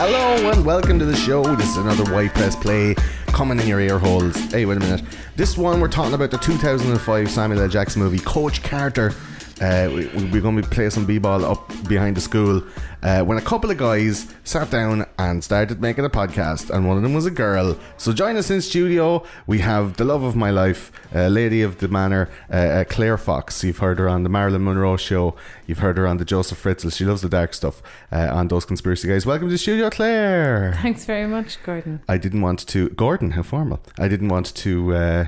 Hello and welcome to the show. This is another Why Press play coming in your ear holes. Hey, wait a minute. This one we're talking about the 2005 Samuel L. Jackson movie, Coach Carter. Uh, we, we're going to be playing some b-ball up behind the school uh, when a couple of guys sat down and started making a podcast and one of them was a girl. So join us in studio. We have the love of my life uh, lady of the manor uh, uh, Claire Fox. You've heard her on the Marilyn Monroe show. You've heard her on the Joseph Fritzl. She loves the dark stuff uh, on those conspiracy guys. Welcome to the studio Claire. Thanks very much, Gordon. I didn't want to Gordon how formal. I didn't want to uh,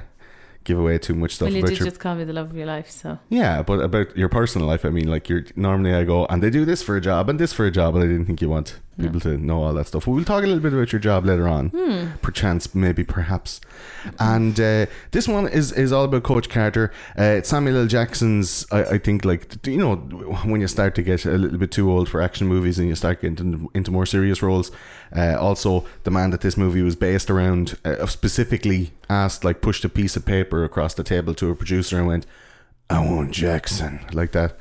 give away too much stuff Well, you about did your just call me the love of your life, so yeah, but about your personal life, I mean, like you're normally I go and they do this for a job and this for a job, and I didn't think you want people to know all that stuff. We'll talk a little bit about your job later on, perchance, maybe, perhaps. And uh, this one is is all about Coach Carter. Uh, Samuel L. Jackson's. I, I think, like you know, when you start to get a little bit too old for action movies and you start getting into, into more serious roles. Uh, also, the man that this movie was based around uh, specifically asked, like, pushed a piece of paper across the table to a producer and went. I want Jackson like that.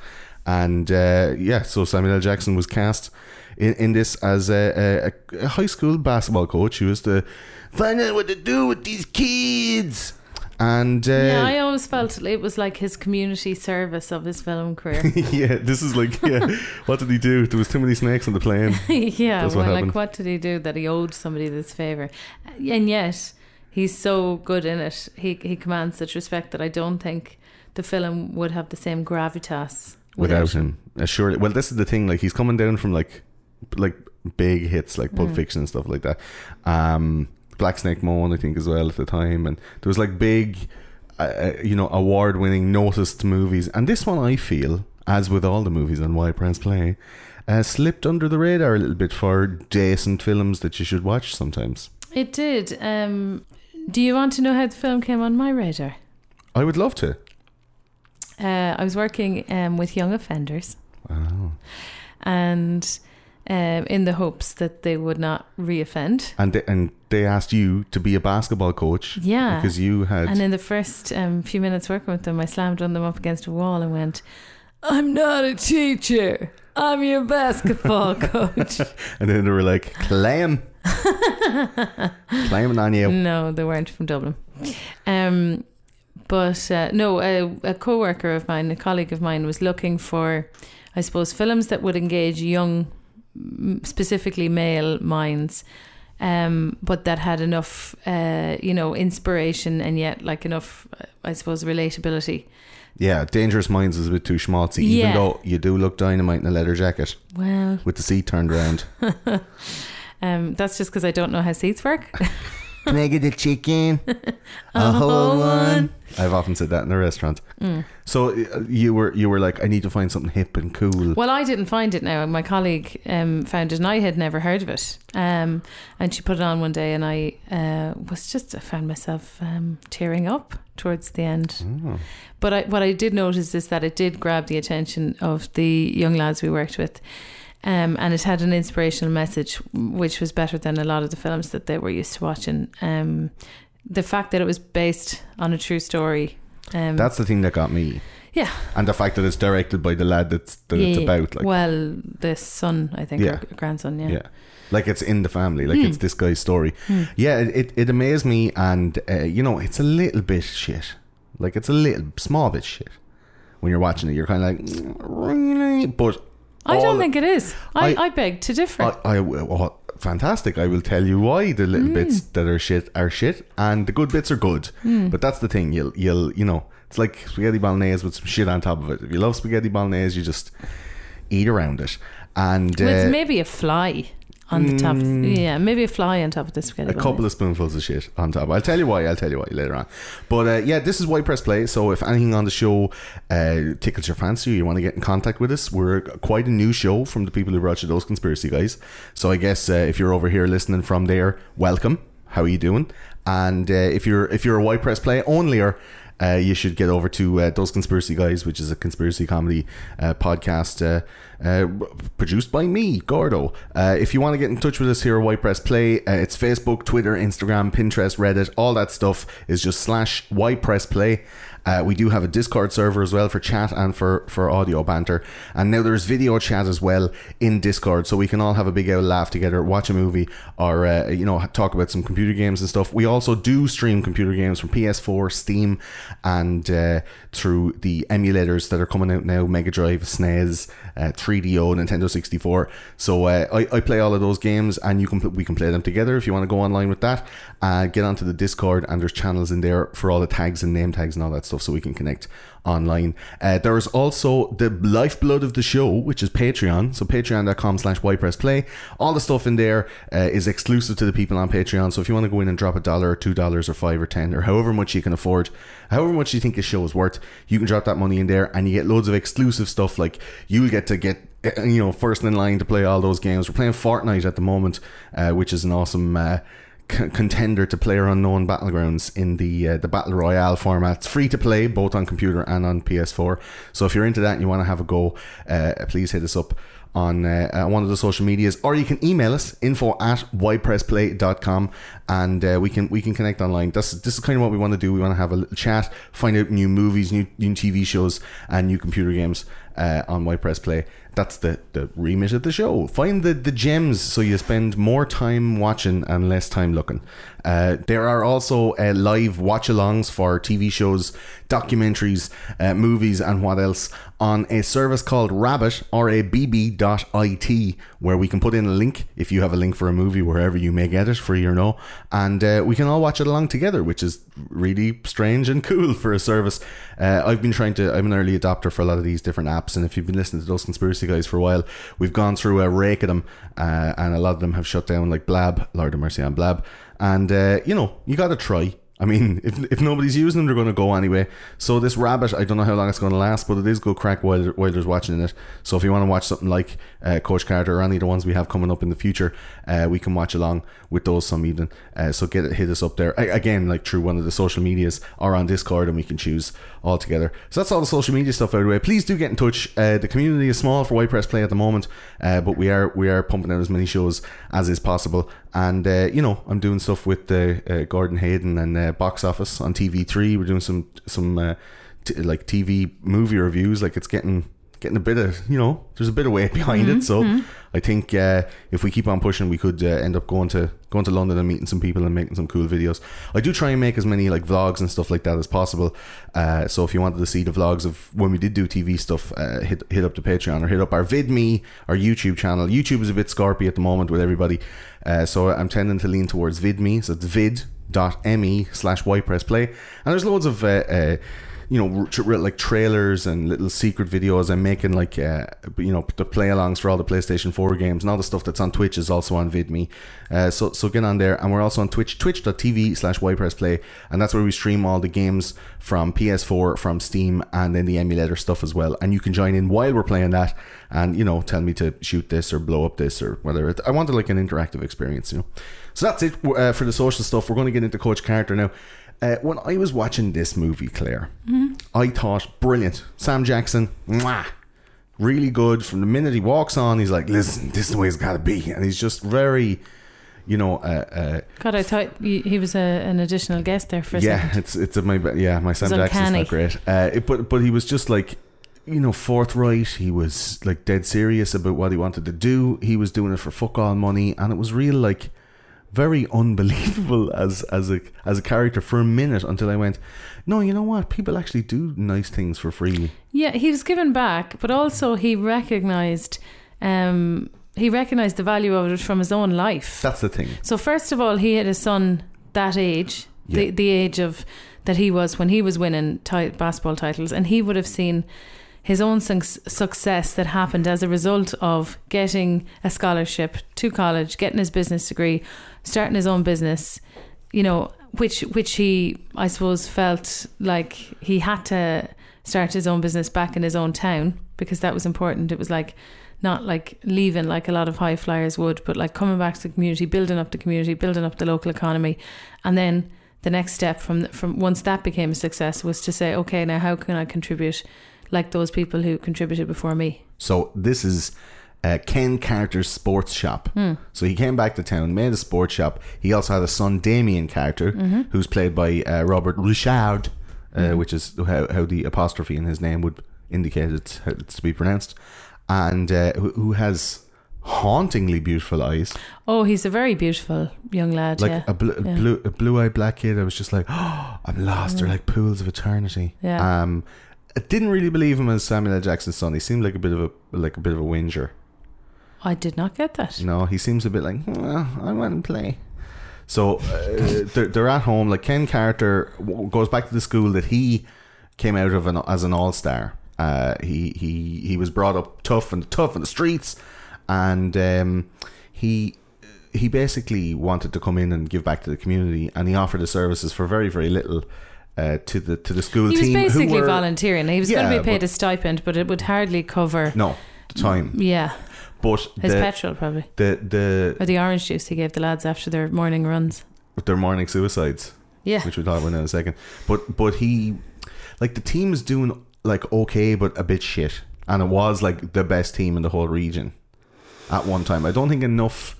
And uh, yeah, so Samuel L. Jackson was cast in, in this as a, a, a high school basketball coach who was to find out what to do with these kids. And uh, yeah, I always felt it was like his community service of his film career. yeah, this is like yeah. what did he do? There was too many snakes on the plane. yeah, That's what well, like what did he do that he owed somebody this favor? And yet he's so good in it. He he commands such respect that I don't think the film would have the same gravitas without him. Uh, sure. Well, this is the thing. Like he's coming down from like like big hits like Mm. Pulp Fiction and stuff like that. Um, Black Snake Moan, I think, as well at the time, and there was like big, uh, uh, you know, award-winning, noticed movies. And this one, I feel, as with all the movies on Why Press Play, uh, slipped under the radar a little bit for decent films that you should watch sometimes. It did. Um, do you want to know how the film came on my radar? I would love to. Uh, I was working um, with young offenders. Wow. And um, in the hopes that they would not reoffend. And they, and they asked you to be a basketball coach. Yeah. Because you had. And in the first um, few minutes working with them, I slammed them up against a wall and went, I'm not a teacher. I'm your basketball coach. And then they were like, "Clam." Claiming on you. no, they weren't from Dublin. Um, but uh, no, a, a co worker of mine, a colleague of mine, was looking for, I suppose, films that would engage young, specifically male minds. Um, but that had enough, uh, you know, inspiration and yet like enough, uh, I suppose, relatability. Yeah, Dangerous Minds is a bit too schmaltzy, even Yeah. though you do look dynamite in a leather jacket Well, with the seat turned around. um, that's just because I don't know how seats work. Can I get a chicken? a whole one. I've often said that in a restaurant. Mm. So uh, you were you were like, I need to find something hip and cool. Well, I didn't find it now. My colleague um, found it, and I had never heard of it. Um, and she put it on one day, and I uh, was just I found myself um, tearing up towards the end. But I, what I did notice is that it did grab the attention of the young lads we worked with. Um, and it had an inspirational message, which was better than a lot of the films that they were used to watching. Um, the fact that it was based on a true story. Um, That's the thing that got me, yeah, and the fact that it's directed by the lad that's that it's about. Like, well, the son, I think, Yeah. or grandson, yeah. yeah. Like it's in the family, like Hmm. it's this guy's story. Yeah, it, it, it amazed me, and uh, you know, it's a little bit shit. Like it's a little small bit shit. When you're watching it, you're kind of like, "Mm, really, but I don't think it is. I, I- I, beg to differ. I, I fantastic. I will tell you why the little bits that are shit are shit, and the good bits are good. But that's the thing. You'll you'll you know it's like spaghetti bolognese with some shit on top of it. If you love spaghetti bolognese, you just eat around it. And Well, uh, it's maybe a fly on the top. Yeah, maybe a fly on top of the spaghetti. Mm. a couple of spoonfuls of shit on top. I'll tell you why. I'll tell you why later on. But uh, yeah, this is Why Press Play. So if anything on the show uh, tickles your fancy, or you want to get in contact with us, we're quite a new show from the people who brought you those conspiracy guys. So I guess uh, if you're over here listening from there, welcome. How are you doing? And uh, if you're if you're a Why Press Play onlyer. Uh, you should get over to uh, those conspiracy guys, which is a conspiracy comedy uh, podcast uh, uh, produced by me, Gordo. Uh, if you want to get in touch with us here at Why Press Play, it's Facebook, Twitter, Instagram, Pinterest, Reddit, all that stuff is just slash Why Press Play. We do have a Discord server as well for chat and for, for audio banter. And now there's video chat as well in Discord, so we can all have a big old laugh together, watch a movie, or you know talk about some computer games and stuff. We also do stream computer games from PS4, Steam, and uh, through the emulators that are coming out now: Mega Drive, SNES, uh, 3DO, Nintendo 64. So uh, I, I play all of those games, and you can we can play them together if you want to go online with that. Uh, get onto the Discord, and there's channels in there for all the tags and name tags and all that stuff, so we can connect online. Uh, there is also the lifeblood of the show, which is Patreon. So patreon.com slash play. All the stuff in there uh, is exclusive to the people on Patreon. So if you want to go in and drop a dollar or two dollars or five or ten or however much you can afford, however much you think a show is worth, you can drop that money in there and you get loads of exclusive stuff. Like you'll get to get uh, you know first in line to play all those games. We're playing Fortnite at the moment, uh, which is an awesome. Uh, c- contender to player unknown battlegrounds in the uh, the battle royale format it's free to play both on computer and on ps4 so if you're into that and you want to have a go uh, please hit us up on uh, uh, one of the social medias or you can email us info at whypressplay.com and uh, we can we can connect online. That's this is kind of what we want to do. We want to have a little chat find out new movies new, new tv shows and new computer games uh, on Why Press Play. That's the, the remit of the show. Find the, the gems so you spend more time watching and less time looking. Uh, there are also uh, live watch alongs for TV shows, documentaries, uh, movies, and what else on a service called Rabbit, R A B B dot I T, where we can put in a link if you have a link for a movie wherever you may get it, free or no, and uh, we can all watch it along together, which is really strange and cool for a service. Uh, I've been trying to, I'm an early adopter for a lot of these different apps, and if you've been listening to those conspiracy guys for a while, we've gone through a rake of them, uh, and a lot of them have shut down, like Blab, Lord of Mercy on Blab, and uh, you know, you got to try. I mean, if, if nobody's using them, they're going to go anyway. So this rabbit, I don't know how long it's going to last, but it is good crack while, while there's watching it. So if you want to watch something like uh, Coach Carter or any of the ones we have coming up in the future, uh, we can watch along with those some evening. Uh, so get it, hit us up there I, again, like through one of the social medias or on Discord, and we can choose all together. So that's all the social media stuff out of the way. Please do get in touch. Uh, the community is small for Why Press Play at the moment, uh, but we are we are pumping out as many shows as is possible. And uh, you know, I'm doing stuff with uh, Gordon Hayden and uh, Box Office on TV3. We're doing some some uh, t- like TV movie reviews. Like it's getting getting a bit of you know there's a bit of weight behind it. So i think uh, if we keep on pushing we could uh, end up going to going to london and meeting some people and making some cool videos. I do try and make as many like vlogs and stuff like that as possible. Uh, so if you wanted to see the vlogs of when we did do tv stuff uh, hit, hit up the patreon or hit up our vidme our youtube channel. Youtube is a bit scarpy at the moment with everybody. Uh, so i'm tending to lean towards vidme so it's vid.me slash whypressplay and there's loads of uh, uh, you know, tr- like trailers and little secret videos. I'm making like, uh, you know, the play alongs for all the PlayStation 4 games and all the stuff that's on Twitch is also on VidMe. Uh, so, so get on there. And we're also on Twitch, twitch.tv slash Play, And that's where we stream all the games from PS4, from Steam, and then the emulator stuff as well. And you can join in while we're playing that and, you know, tell me to shoot this or blow up this or whatever. I wanted like an interactive experience, you know. So that's it uh, for the social stuff. We're going to get into Coach Carter now. Uh, when I was watching this movie, Claire, I thought brilliant. Sam Jackson, mwah, really good. From the minute he walks on, he's like, "Listen, this is the way it's got to be," and he's just very, you know, uh, uh, God, I thought he was a, an additional guest there for a yeah, second. it's it's a, my yeah, my Sam Jackson's not great. Uh, it, but but he was just like. You know, forthright. He was like dead serious about what he wanted to do. He was doing it for fuck all money, and it was real like very unbelievable as as a as a character for a minute until I went, no, you know what? People actually do nice things for free. Yeah, he was given back, but also he recognized um, he recognized the value of it from his own life. That's the thing. So first of all, he had a son that age, Yeah. the the age of that he was when he was winning ti- basketball titles, and he would have seen, his own suc- success that happened as a result of getting a scholarship to college, getting his business degree, starting his own business, you know, which which he I suppose felt like he had to start his own business back in his own town because that was important. It was like not like leaving like a lot of high flyers would, but like coming back to the community, building up the community, building up the local economy, and then the next step from from once that became a success was to say, okay, now how can I contribute like those people who contributed before me? So this is uh, Ken Carter's sports shop. Hmm. So he came back to town, made a sports shop. He also had a son, Damien Carter, Mm-hmm. who's played by uh, Robert Ri'chard, uh, which is how, how the apostrophe in his name would indicate it's how it's to be pronounced, and uh, who, who has hauntingly beautiful eyes, Oh, he's a very beautiful young lad. like yeah. a, bl- Yeah. blue a blue-eyed black kid. I was just like, oh, I'm lost. They're like pools of eternity. Yeah. Um, I didn't really believe him as Samuel L. Jackson's son. He seemed like a bit of a like a bit of a whinger. I did not get that. No, he seems a bit like well, I want to play. So uh, they're, they're at home. Like Ken Carter goes back to the school that he came out of an, as an all star. Uh, he he he was brought up tough and tough in the streets, and um, he he basically wanted to come in and give back to the community, and he offered his services for very very little. Uh, to the to the school He was team, who basically were- volunteering. He was going to be paid but- a stipend, but it would hardly cover. No, the time, Yeah, but his the, petrol probably, the the or the orange juice he gave the lads after their morning runs. their morning suicides. Yeah, which we'll talk about in a second. But but he, like the team is doing like okay, but a bit shit, and it was like the best team in the whole region at one time. I don't think enough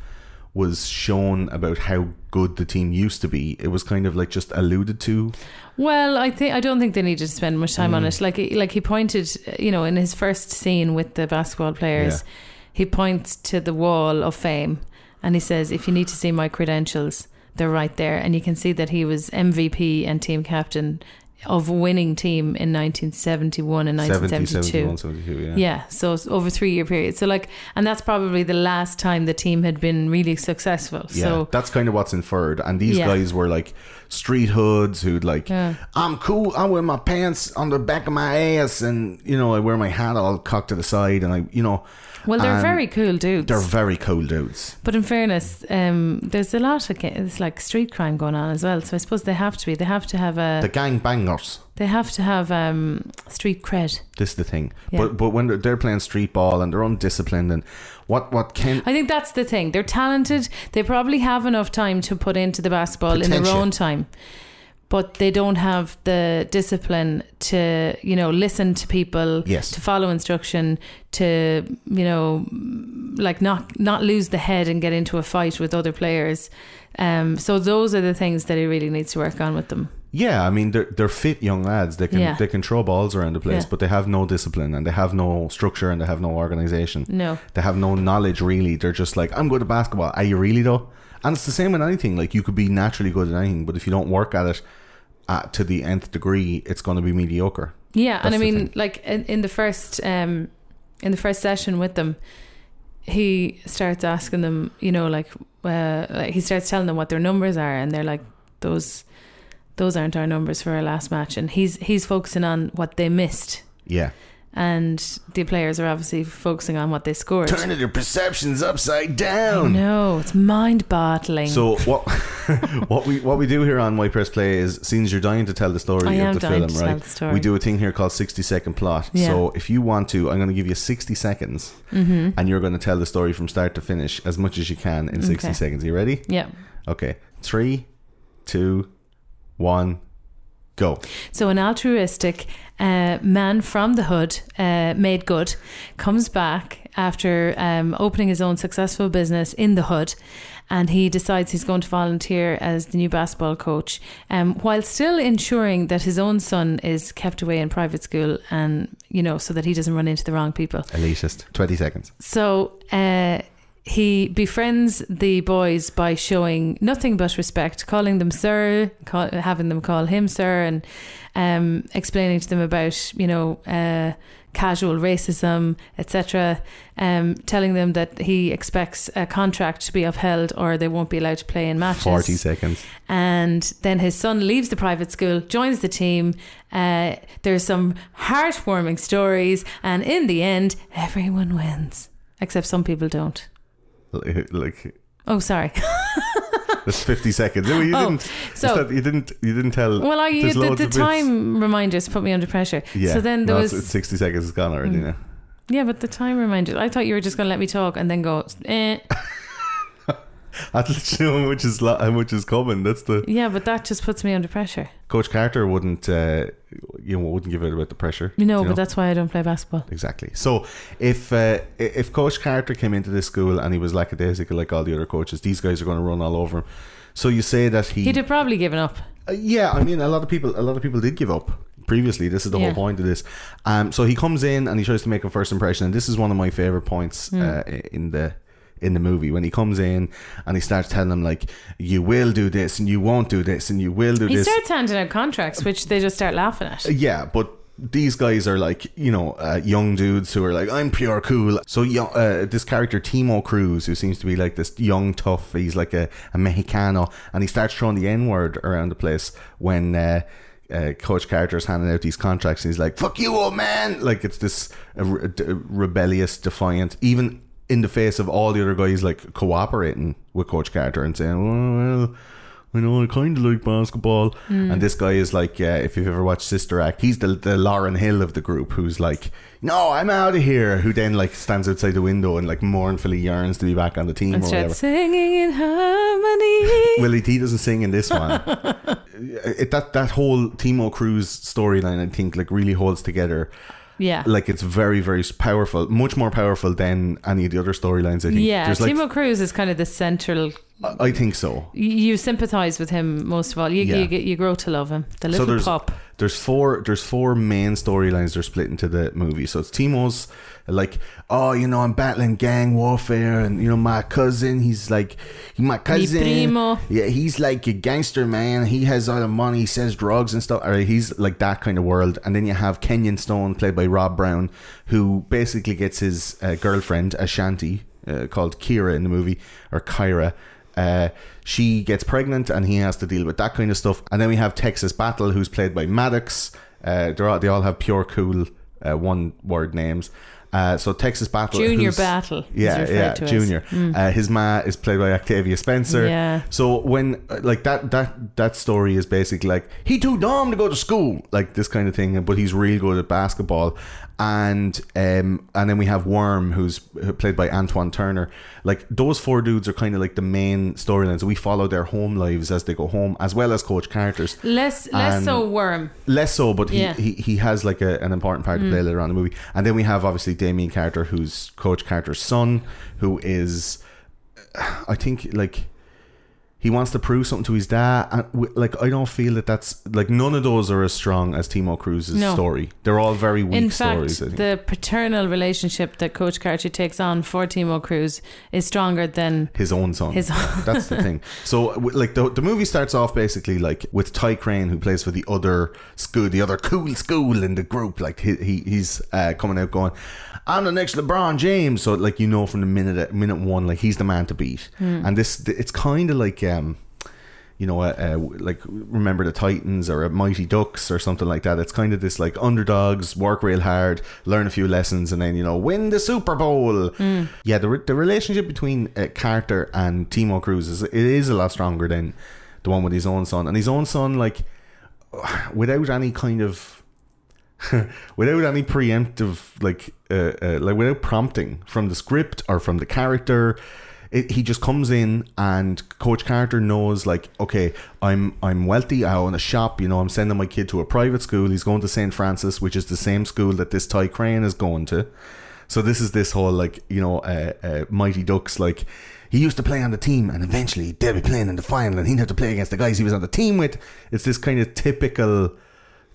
was shown about how good the team used to be. It was kind of like just alluded to. Well, I think I don't think they needed to spend much time on Mm. it. Like like he pointed, you know, in his first scene with the basketball players, he points to the wall of fame and he says, "If you need to see my credentials, they're right there." And you can see that he was MVP and team captain of a winning team in 1971 and 70, 1972. 71, 72, yeah. Yeah, so over three year period. So like, and that's probably the last time the team had been really successful. Yeah, So that's kind of what's inferred. And these Yeah. guys were like street hoods who'd like, Yeah. I'm cool. I wear my pants on the back of my ass, and you know, I wear my hat all cocked to the side, and I, you know, well, they're and very cool dudes. they're very cool dudes. But in fairness, um, there's a lot of it's like street crime going on as well. So I suppose they have to be. They have to have a. The gang bangers. they have to have um, street cred. This is the thing. Yeah. But but when they're, they're playing street ball and they're undisciplined and what what Ken I think that's the thing. They're talented. They probably have enough time to put into the basketball in their Potential. own time. But they don't have the discipline to, you know, listen to people, Yes. to follow instruction, to, you know, like not not lose the head and get into a fight with other players. Um, so those are the things that he really needs to work on with them. Yeah, I mean they're they're fit young lads. They can Yeah. they can throw balls around the place, Yeah. but they have no discipline and they have no structure and they have no organization. No. They have no knowledge really. They're just like, I'm good at basketball. Are you really though? And it's the same with anything. Like you could be naturally good at anything, but if you don't work at it to the nth degree, it's going to be mediocre. Yeah, and I mean, thing. like in, in the first um, in the first session with them, he starts asking them, you know, like, uh, like he starts telling them what their numbers are, and they're like, those those aren't our numbers for our last match, and he's he's focusing on what they missed, Yeah. And the players are obviously focusing on what they scored. Turning their perceptions upside I down. know it's mind boggling. So what what we what we do here on Why Press Play is since you're dying to tell the story I of the film, right? the story. We do a thing here called sixty second plot. Yeah. So if you want to, I'm going to give you sixty seconds, Mm-hmm. and you're going to tell the story from start to finish as much as you can in sixty Okay. seconds. Are you ready? yeah. Okay. Three, two, one, go. So an altruistic uh, man from the hood, uh, made good, comes back after um, opening his own successful business in the hood, and he decides he's going to volunteer as the new basketball coach, um, while still ensuring that his own son is kept away in private school, and you know, so that he doesn't run into the wrong people. Elitist. Twenty seconds. So uh, he befriends the boys by showing nothing but respect, calling them sir, call, having them call him sir, and um, explaining to them about you know uh, casual racism, etc., um, telling them that he expects a contract to be upheld or they won't be allowed to play in matches. 40 seconds. And then his son leaves the private school, joins the team. Uh, there's some heartwarming stories, and in the end, everyone wins, except some people don't. Like, Oh, sorry. that's 50 seconds. No, you Oh, didn't. so- that you didn't. You didn't tell. Well, I the, the time reminders put me under pressure. Yeah. So then there no, was it's, it's 60 seconds. It's gone already. Mm. Now. yeah, but the time reminders. I thought you were just going to let me talk and then go. Eh. I'd let you know how much is how much is coming. That's the Yeah, but that just puts me under pressure. Coach Carter wouldn't. Uh, you know, wouldn't give it about the pressure. You know, but that's why I don't play basketball. Exactly. So if uh, if Coach Carter came into this school and he was lackadaisical like all the other coaches, these guys are going to run all over him. So you say that he, He'd have probably given up. Uh, yeah, I mean, a lot of people, a lot of people did give up previously. This is the Yeah. whole point of this. Um, so he comes in and he tries to make a first impression, and this is one of my favorite points Hmm. uh, in the in the movie when he comes in and he starts telling them like, "You will do this, and you won't do this, and you will do He this." He starts handing out contracts, which they just start laughing at. Yeah, but these guys are like you know uh, young dudes who are like I'm pure cool. So uh, this character Timo Cruz, who seems to be like this young tough, he's like a, a Mexicano, and he starts throwing the N word around the place when. Uh, uh, Coach Carter's handing out these contracts, and he's like, "Fuck you, old man!" Like it's this uh, re- rebellious, defiant, even in the face of all the other guys, like cooperating with Coach Carter and saying, "Well, well I know I kind of like basketball. And this guy is like, uh, if you've ever watched Sister Act, he's the, the Lauryn Hill of the group who's like, no, I'm out of here. Who then like stands outside the window and like mournfully yearns to be back on the team And or whatever. singing in harmony. Well, he, he doesn't sing in this one. it, that that whole Timo Cruz storyline, I think, like really holds together. Yeah. Like it's very, very powerful, much more powerful than any of the other storylines. I think. yeah, There's like, Timo Cruz is kind of the central. I think so. You, sympathise with him most of all. You, Yeah. you you grow to love him. The So little there's- pup. There's four. There's four main storylines. They're split into the movie. So it's Timo's like, oh, you know, I'm battling gang warfare, and you know, my cousin, he's like, my cousin, primo. yeah, he's like a gangster man. He has all the money, he sells drugs and stuff. Or he's like that kind of world. And then you have Kenyon Stone, played by Rob Brown, who basically gets his uh, girlfriend Ashanti, uh, called Kira in the movie, or Kyra. Uh, she gets pregnant and he has to deal with that kind of stuff. And then we have Texas Battle, who's played by Maddox. Uh, all, they all have pure cool uh, one word names. Uh, so Texas Battle, Junior Battle. yeah, yeah. Junior. Uh, his ma is played by Octavia Spencer. Yeah. So when like that that that story is basically like he too dumb to go to school, like this kind of thing, but he's real good at basketball. And um and then we have Worm, who's played by Antoine Turner. Like those four dudes are kind of like the main storylines. We follow their home lives as they go home, as well as Coach Carter's. Less less so worm. Less so, but he, Yeah. he, he has like a, an important part to play later on in the movie. And then we have obviously Damien Carter, who's Coach Carter's son, who is, I think, like, he wants to prove something to his dad. And w- like, I don't feel that that's like none of those are as strong as Timo Cruz's No. story. They're all very weak In fact, stories. I think. the paternal relationship that Coach Carter takes on for Timo Cruz is stronger than his own son. his. own- That's the thing. So, w- like the the movie starts off basically like with Ty Crane, who plays for the other school, the other cool school in the group. Like he, he he's uh, coming out going, "I'm the next LeBron James." So, like you know from the minute minute one, like he's the man to beat. And this, it's kind of like um, you know, uh, uh, like remember the Titans or a Mighty Ducks or something like that. It's kind of this like underdogs work real hard, learn a few lessons, and then you know win the Super Bowl. Yeah, the re- the relationship between uh, Carter and Timo Cruz is it is a lot stronger than the one with his own son, and his own son like without any kind of without any preemptive like uh, uh, like without prompting from the script or from the character it, he just comes in and coach carter knows like okay i'm i'm wealthy i own a shop you know i'm sending my kid to a private school he's going to st francis which is the same school that this ty crane is going to so this is this whole like you know uh, uh, mighty ducks like he used to play on the team and eventually they'd be playing in the final and he'd have to play against the guys he was on the team with it's this kind of typical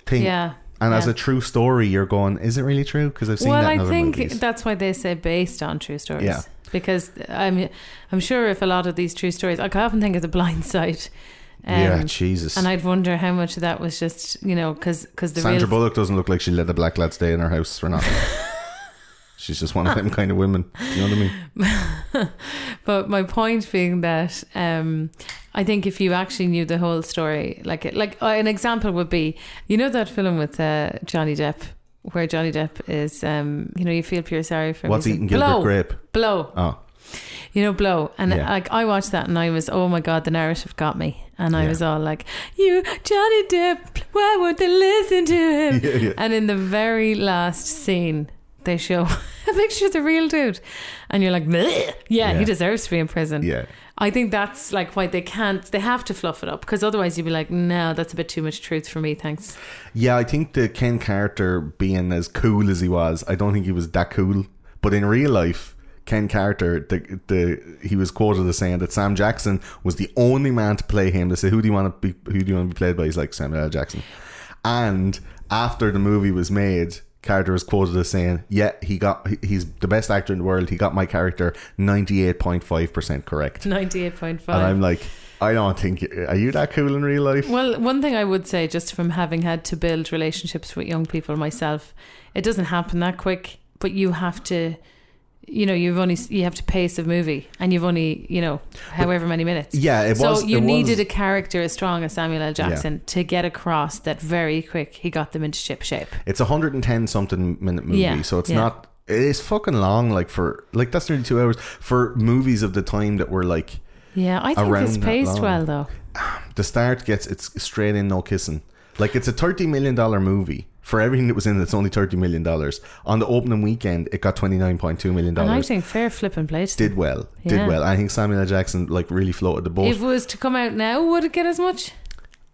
thing Yeah, and as a true story, you're going, is it really true? Because I've seen well, that in I think movies. that's why they say based on true stories. Yeah. Because I'm I'm sure if a lot of these true stories, like I often think of The Blind Side, Um, yeah, Jesus. And I'd wonder how much of that was just, you know, because because the Sandra real Bullock doesn't look like she let the black lad stay in her house for nothing. She's just one of them kind of women. You know what I mean? But my point being that um, I think if you actually knew the whole story, like like uh, an example would be, you know that film with uh, Johnny Depp, where Johnny Depp is, um, you know, you feel pure sorry for him. What's eating Gilbert Blow, Grape? Blow, Oh, you know, blow. And Yeah. like I watched that and I was, oh my god, the narrative got me, and I Yeah. was all like, you Johnny Depp, why would they listen to him? Yeah. And in the very last scene, they show a picture of the real dude, and you're like, yeah, Yeah. he deserves to be in prison. yeah. I think that's like why they can't. They have to fluff it up because otherwise you'd be like, no, that's a bit too much truth for me. Thanks. Yeah, I think the Ken Carter being as cool as he was, I don't think he was that cool. But in real life, Ken Carter, the the he was quoted as saying that Sam Jackson was the only man to play him. They say, "Who do you want to be? Who do you want to be played by?" He's like Samuel L. Jackson. And after the movie was made, Carter was quoted as saying, "Yeah, he got he's the best actor in the world. He got my character ninety eight point five percent correct." Ninety eight point five. And I'm like, I don't think are you that cool in real life? Well, one thing I would say, just from having had to build relationships with young people myself, it doesn't happen that quick. But you have to, you know, you've only you have to pace a movie, and you've only, you know, however many minutes. Yeah, it so was. you it needed was, a character as strong as Samuel L. Jackson to get across that very quick. He got them into ship shape. It's a hundred and ten something minute movie, Yeah, so it's yeah. not. It is fucking long. Like for like that's nearly two hours for movies of the time that were like Yeah, I think it's paced well though. the start gets it's straight in no kissing. Like it's a thirty million dollar movie for everything that was in it. It's only thirty million dollars on the opening weekend. It got twenty nine point two million And I dollars. think fair flipping them. Did well, Yeah. did well. I think Samuel L. Jackson like really floated the boat. If it was to come out now, would it get as much?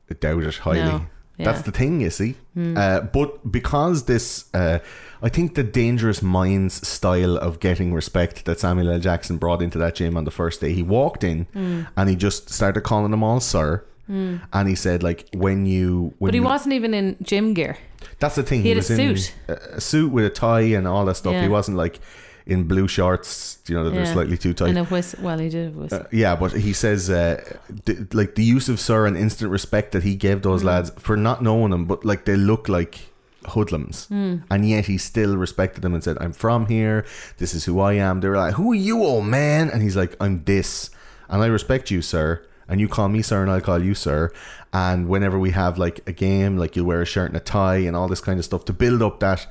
I doubt it highly. No. Yeah. That's the thing, you see. Uh, but because this, uh, I think the Dangerous Minds style of getting respect that Samuel L. Jackson brought into that gym on the first day, he walked in Hmm. and he just started calling them all sir. And he said, like, when you. When But he you- wasn't even in gym gear. That's the thing. he had a was in suit. a, a suit with a tie and all that stuff. Yeah. He wasn't like in blue shorts, you know, that they're slightly too tight. And a whistle. Well, he did a whistle. Uh, yeah, but he says uh, th- like the use of sir and instant respect that he gave Mm. those lads for not knowing them, but like they look like hoodlums, Mm. and yet he still respected them and said, "I'm from here. This is who I am." They were like, "Who are you, old man?" And he's like, "I'm this, and I respect you, sir." And you call me sir, and I'll call you sir. And whenever we have like a game, like you'll wear a shirt and a tie and all this kind of stuff to build up that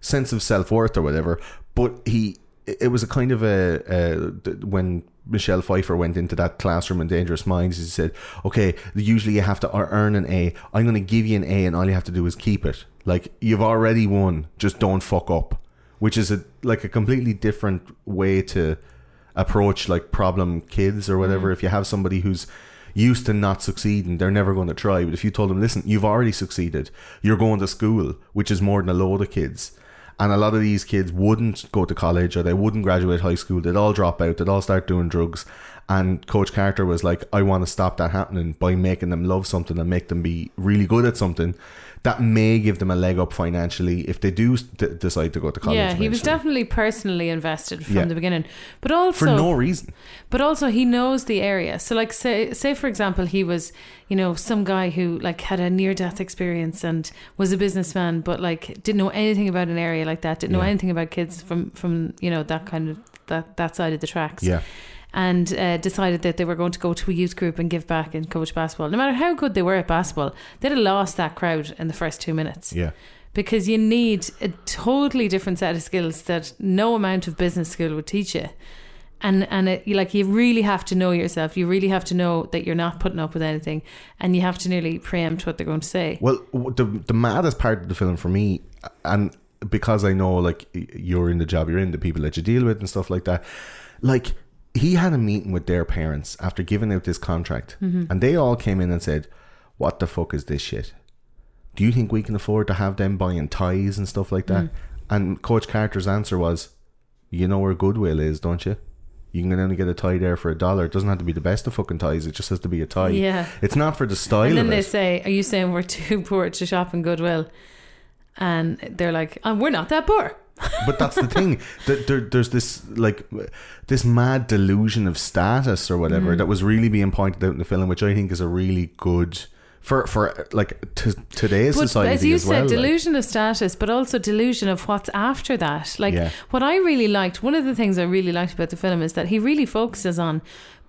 sense of self worth or whatever. But he, it was a kind of a, a when Michelle Pfeiffer went into that classroom in Dangerous Minds, he said, "Okay, usually you have to earn an A. I'm going to give you an A, and all you have to do is keep it. Like you've already won. Just don't fuck up." Which is a like a completely different way to approach like problem kids or whatever. Mm. If you have somebody who's used to not succeeding, they're never going to try. But if you told them, listen, you've already succeeded, you're going to school, which is more than a load of kids. And a lot of these kids wouldn't go to college or they wouldn't graduate high school. They'd all drop out. They'd all start doing drugs. And Coach Carter was like, I want to stop that happening by making them love something and make them be really good at something. That may give them a leg up financially if they do d- decide to go to college. yeah, he was definitely personally invested from Yeah. the beginning. But also for no reason. But also he knows the area. So like say say for example he was, you know, some guy who like had a near death experience and was a businessman but like didn't know anything about an area like that, didn't know anything about kids from from, you know, that kind of that that side of the tracks. Yeah. And uh, decided that they were going to go to a youth group and give back and coach basketball. No matter how good they were at basketball, they'd have lost that crowd in the first two minutes Yeah. because you need a totally different set of skills that no amount of business school would teach you. And and it, like you really have to know yourself. You really have to know that you're not putting up with anything, and you have to nearly preempt what they're going to say. Well, the the maddest part of the film for me, and because I know like you're in the job you're in, the people that you deal with and stuff like that, like he had a meeting with their parents after giving out this contract, mm-hmm. and they all came in and said, "What the fuck is this shit? Do you think we can afford to have them buying ties and stuff like that?" Mm. And Coach Carter's answer was, "You know where Goodwill is, don't you?" You can only get a tie there for a dollar. It doesn't have to be the best of fucking ties. It just has to be a tie. Yeah. It's not for the style and then they it. say, "Are you saying we're too poor to shop in Goodwill?" And they're like, oh, "We're not that poor." But that's the thing that there, there's this like this mad delusion of status or Mm. whatever that was really being pointed out in the film, which I think is a really good for for like t- today's But society as you as said, well. like- delusion of status, but also delusion of what's after that. Like Yeah. what I really liked, one of the things I really liked about the film is that he really focuses on.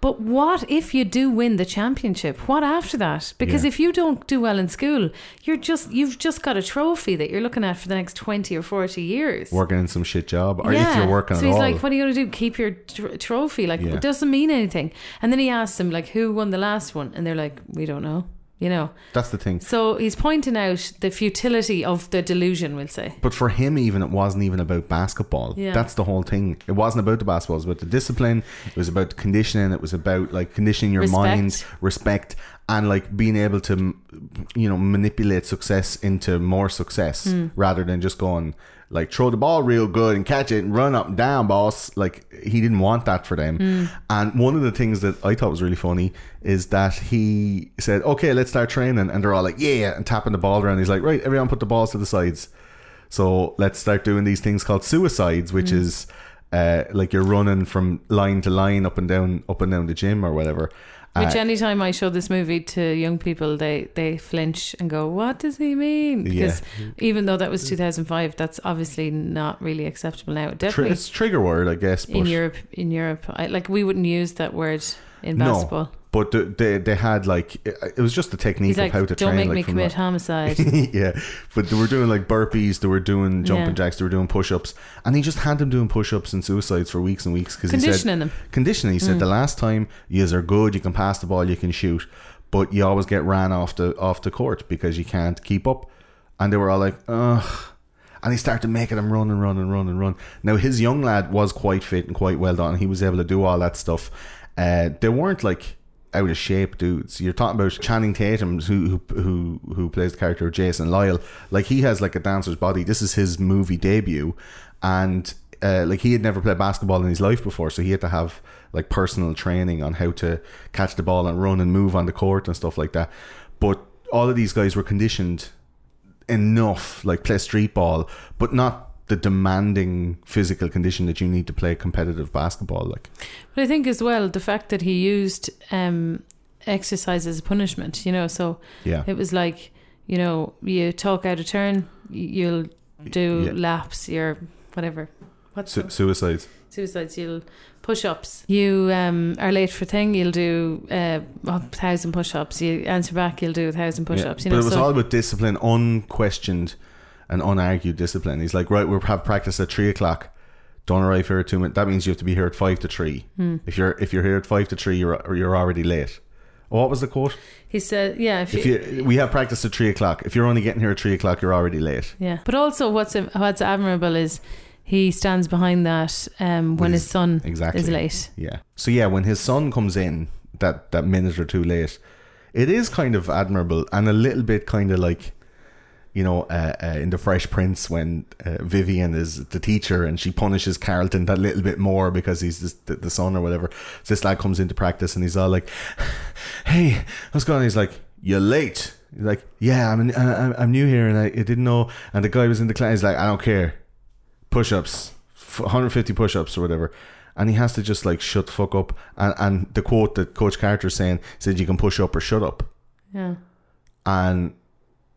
But what if you do win the championship? What after that? Because Yeah. if you don't do well in school, you're just you've just got a trophy that you're looking at for the next twenty or forty years. working in some shit job, or if you're working so he's all. like, "What are you going to do? Keep your tr- trophy? Like, Yeah. it doesn't mean anything." And then he asks them, like, "Who won the last one?" And they're like, "We don't know." You know. That's the thing. So he's pointing out the futility of the delusion, we'll say. But for him, even it wasn't even about basketball. Yeah. That's the whole thing. It wasn't about the basketball. It was about the discipline. It was about conditioning. It was about like conditioning your Respect. mind, respect, and like being able to, you know, manipulate success into more success Hmm. rather than just going like throw the ball real good and catch it and run up and down, boss. Like he didn't want that for them. Hmm. And one of the things that I thought was really funny is that he said, "Okay, let's start training," and they're all like, "Yeah," and tapping the ball around. He's like, "Right, everyone, put the balls to the sides." So let's start doing these things called suicides, which Mm. is uh, like you're running from line to line up and down, up and down the gym or whatever. Which Uh, anytime I show this movie to young people, they, they flinch and go, "What does he mean?" Because even though that was 2005, that's obviously not really acceptable now. Definitely it's trigger word, I guess. But in Europe, in Europe, I, like we wouldn't use that word in no, basketball. But the, they they had like it, was just the technique He's of how to "Don't train. make like, me commit that- homicide." yeah, but they were doing like burpees, they were doing jumping Yeah. jacks, they were doing push ups, and he just had them doing push ups and suicides for weeks and weeks because he said Conditioning them. conditioning. He said the last time you are good, you can pass the ball, you can shoot, but you always get ran off the off the court because you can't keep up. And they were all like, ugh. And he started making him run and run and run and run. Now his young lad was quite fit and quite well done. He was able to do all that stuff. Uh, they weren't like out of shape dudes. You're talking about Channing Tatum, who who who plays the character of Jason Lyle. Like he has like a dancer's body. This is his movie debut, and uh, like he had never played basketball in his life before, so he had to have like personal training on how to catch the ball and run and move on the court and stuff like that. But all of these guys were conditioned enough, like play street ball, but not the demanding physical condition that you need to play competitive basketball. Like, But I think as well the fact that he used um, exercise as a punishment, you know, so yeah, it was like, you know, you talk out of turn, you'll do Yeah. laps, your whatever. What's Su- suicides. suicides? You'll push ups. You um, are late for thing, you'll do uh, a thousand push ups. You answer back, you'll do a thousand push Yeah, ups. You but know, it was so all about discipline, unquestioned and unargued discipline. He's like, right, we'll have practice at three o'clock. Don't arrive here at two minutes. That means you have to be here at five to three. Hmm. If you're if you're here at five to three, you're you're already late. What was the quote? he said, yeah, if, If you, you we have practice at three o'clock. If you're only getting here at three o'clock, you're already late. yeah. But also, what's what's admirable is he stands behind that um, when With his son exactly. is late. Yeah. So yeah, when his son comes in, that that minute or two late, it is kind of admirable and a little bit kind of like, you know, uh, uh, in the Fresh Prince when uh, Vivian is the teacher and she punishes Carlton that little bit more because he's just the, the son or whatever. So this lad comes into practice and he's all like, "Hey, what's going on?" He's like, "You're late." He's like, "Yeah, I'm I'm, I'm new here and I, I didn't know." And the guy was in the class. He's like, "I don't care." push-ups, 150 push-ups or whatever, and he has to just like shut the fuck up. And, and the quote that Coach Carter's saying said, "You can push up or shut up." Yeah. And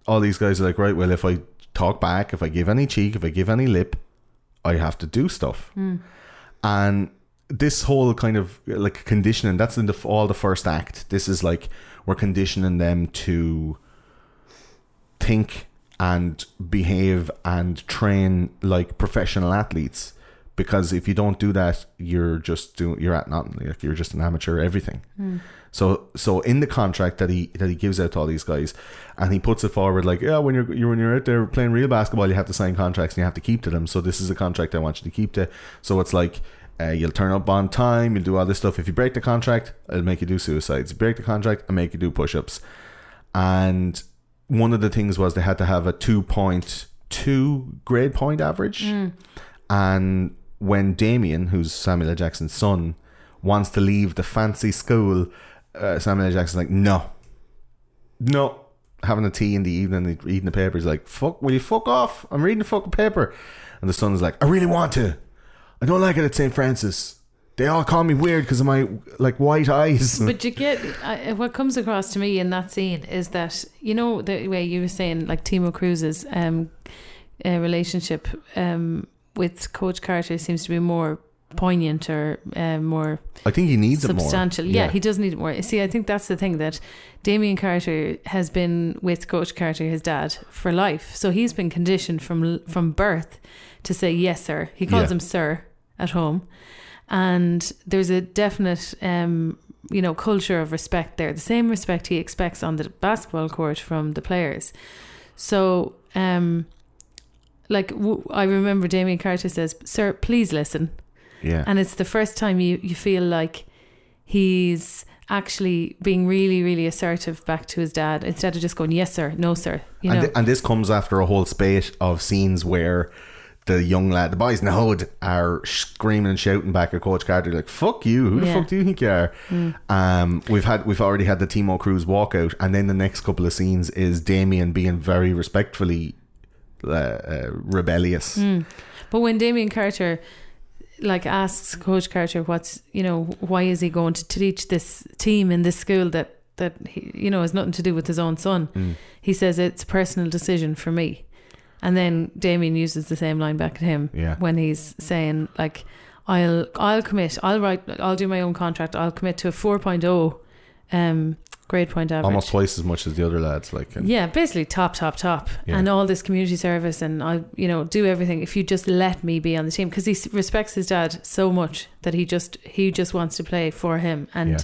all these guys are like, right, well, if I talk back, if I give any cheek, if I give any lip, I have to do stuff. Hmm. And this whole kind of like conditioning, that's in the all the first act. This is like we're conditioning them to think and behave and train like professional athletes because if you don't do that you're just doing you're at not like you're just an amateur at everything. So so in the contract that he that he gives out to all these guys and he puts it forward like yeah when you're, you're when you're out there playing real basketball you have to sign contracts and you have to keep to them. So this is a contract I want you to keep to. So it's like uh, you'll turn up on time you'll do all this stuff. If you break the contract I'll make you do suicides. Break the contract I'll make you do push-ups. And one of the things was they had to have a 2.2 grade point average. And when Damien who's Samuel L. Jackson's son wants to leave the fancy school uh, Samuel L. Jackson's like no no having a tea in the evening, eating the paper. He's like, "Fuck, will you fuck off? I'm reading the fucking paper." And the son's like, "I really want to. I don't like it at St. Francis. They all call me weird because of my like white eyes." But you get uh, what comes across to me in that scene is that you know the way you were saying like Timo Cruz's um, uh, relationship um, with Coach Carter seems to be more poignant or uh, more I think he needs substantial. it more. Yeah, he does need it more. See, I think that's the thing that Damien Carter has been with Coach Carter, his dad, for life. So he's been conditioned from from birth to say yes, sir. He calls Yeah. him sir at home, and there's a definite. Um, you know, culture of respect there. The same respect he expects on the basketball court from the players. So, um, like w- I remember Damien Carter says, "Sir, please listen." yeah. and it's the first time you you feel like he's actually being really really assertive back to his dad instead of just going yes sir no sir you know and, th- and this comes after a whole spate of scenes where the young lad, the boys in the hood, are screaming and shouting back at Coach Carter, like "Fuck you! Who the Yeah. Fuck do you think you are?" Um, we've had we've already had the Timo Cruz walkout, and then the next couple of scenes is Damien being very respectfully uh, uh, rebellious. Hmm. But when Damien Carter like asks Coach Carter what's you know why is he going to teach this team in this school that that he, you know has nothing to do with his own son, Hmm. he says it's a personal decision for me. And then Damien uses the same line back at him Yeah. when he's saying like I'll I'll commit I'll write I'll do my own contract I'll commit to a 4.0 um grade point average Almost twice as much as the other lads. Like, and- yeah, basically top, top, top, Yeah. and all this community service, and I, you know, do everything. If you just let me be on the team, because he respects his dad so much that he just he just wants to play for him, and Yeah.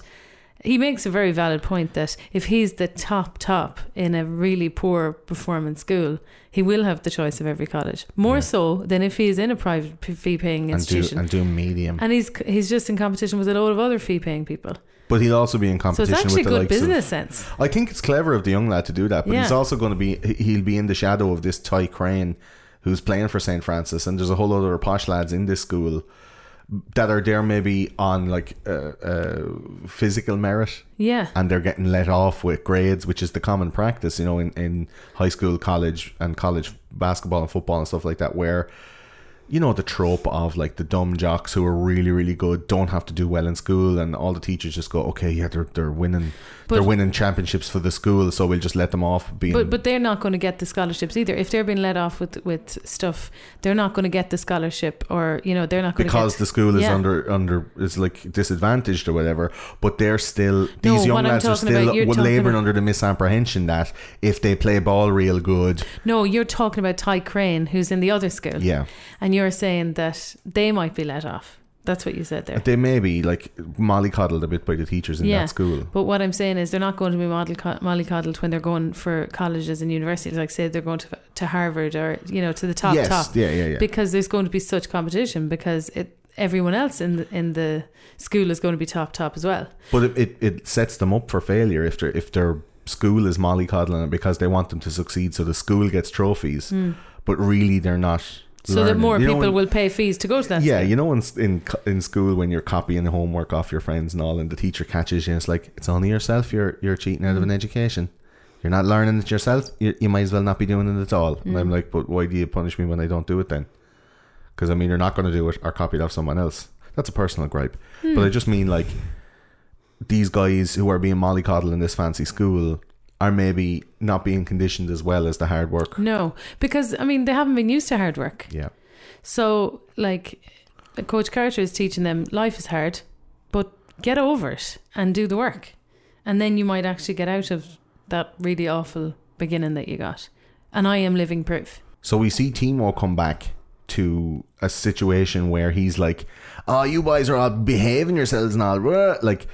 he makes a very valid point that if he's the top top in a really poor performance school, he will have the choice of every college more Yeah. so than if he's in a private fee paying and do institution. and do medium. and he's he's just in competition with a load of other fee paying people. But he'll also be in competition. So it's actually with the good likes of business sense. I think it's clever of the young lad to do that, but he's also going to be he- he'll be in the shadow of this Ty Crane who's playing for St. Francis, and there's a whole lot of posh lads in this school that are there maybe on like uh, uh, physical merit Yeah. and they're getting let off with grades, which is the common practice, you know, in, in high school, college, and college basketball and football and stuff like that, where you know the trope of like the dumb jocks who are really really good don't have to do well in school and all the teachers just go okay yeah they're they're winning they're winning championships for the school so we'll just let them off being But but they're not going to get the scholarships either. If they're being let off with with stuff, they're not going to get the scholarship, or you know they're not going to because get, the school is Yeah. under under is like disadvantaged or whatever but they're still No, these young what lads are about, still talking labouring under the misapprehension that if they play ball real good No, you're talking about Ty Crane, who's in the other school. yeah and you're saying that they might be let off. That's what you said there. They may be like mollycoddled a bit by the teachers in Yeah. that school. But what I'm saying is they're not going to be model mollycoddled when they're going for colleges and universities. Like say they're going to to Harvard or you know to the top yes, top. yeah, yeah, yeah. Because there's going to be such competition because it everyone else in the, in the school is going to be top top as well. but it, it, it sets them up for failure if their if their school is mollycoddling because they want them to succeed, so the school gets trophies, hmm. but really they're not. Hmm. So that more You know people will pay fees to go to that. Yeah, school. you know, in, in in school when you're copying the homework off your friends and all, and the teacher catches you, and it's like it's only yourself you're you're cheating out of an Mm. education. You're not learning it yourself. You, you might as well not be doing it at all. And Mm. I'm like, but why do you punish me when I don't do it then? Because I mean, you're not going to do it or copy it off someone else. That's a personal gripe. Hmm. But I just mean like these guys who are being mollycoddled in this fancy school are maybe not being conditioned as well as the hard work. No, because I mean they haven't been used to hard work. Yeah. So like Coach Carter is teaching them life is hard, but get over it and do the work. And then you might actually get out of that really awful beginning that you got. And I am living proof. So we see Timo come back to a situation where he's like, "Oh, you guys are all behaving yourselves and all like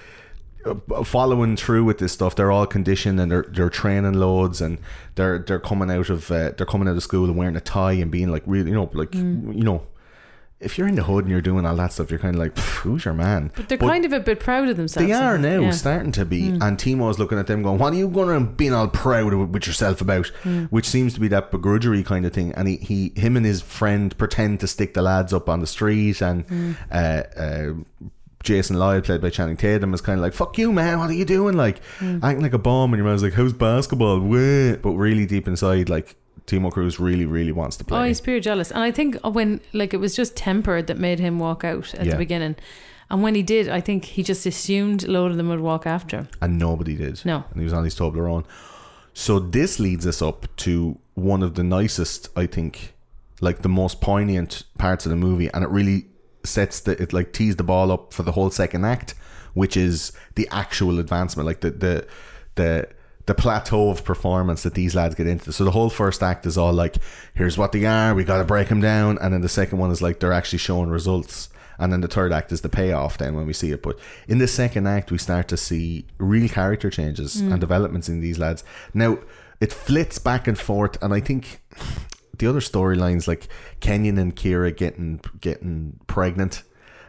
following through with this stuff. They're all conditioned and they're they're training loads and they're they're coming out of uh, they're coming out of school and wearing a tie and being like really you know like Mm. you know." If you're in the hood and you're doing all that stuff, you're kind of like, "Who's your man?" But they're kind of a bit proud of themselves. They are now Yeah. starting to be, and Timo's looking at them going, "What are you going around being all proud of- with yourself about?" Which seems to be that begrudgery kind of thing. And he, he, him and his friend pretend to stick the lads up on the street and uh, uh, Jason Lloyd, played by Channing Tatum, is kind of like, "Fuck you, man! What are you doing?" Like mm. acting like a bomb, and your man's like, "How's basketball?" Wah. But really deep inside, like Timo Cruz really, really wants to play. Oh, he's pure jealous. And I think when, like, it was just temper that made him walk out at Yeah. the beginning. And when he did, I think he just assumed a load of them would walk after him. and nobody did. No. and he was on his Toblerone. So this leads us up to one of the nicest, I think, like the most poignant parts of the movie, and it really sets the it like tees the ball up for the whole second act, which is the actual advancement, like the the the the plateau of performance that these lads get into. So the whole first act is all like, here's what they are, we got to break them down, and then the second one is like they're actually showing results. And then the third act is the payoff. Then when we see it, but in the second act, we start to see real character changes and mm. developments in these lads. Now it flits back and forth, and I think the other storylines like Kenyon and Kyra getting getting pregnant.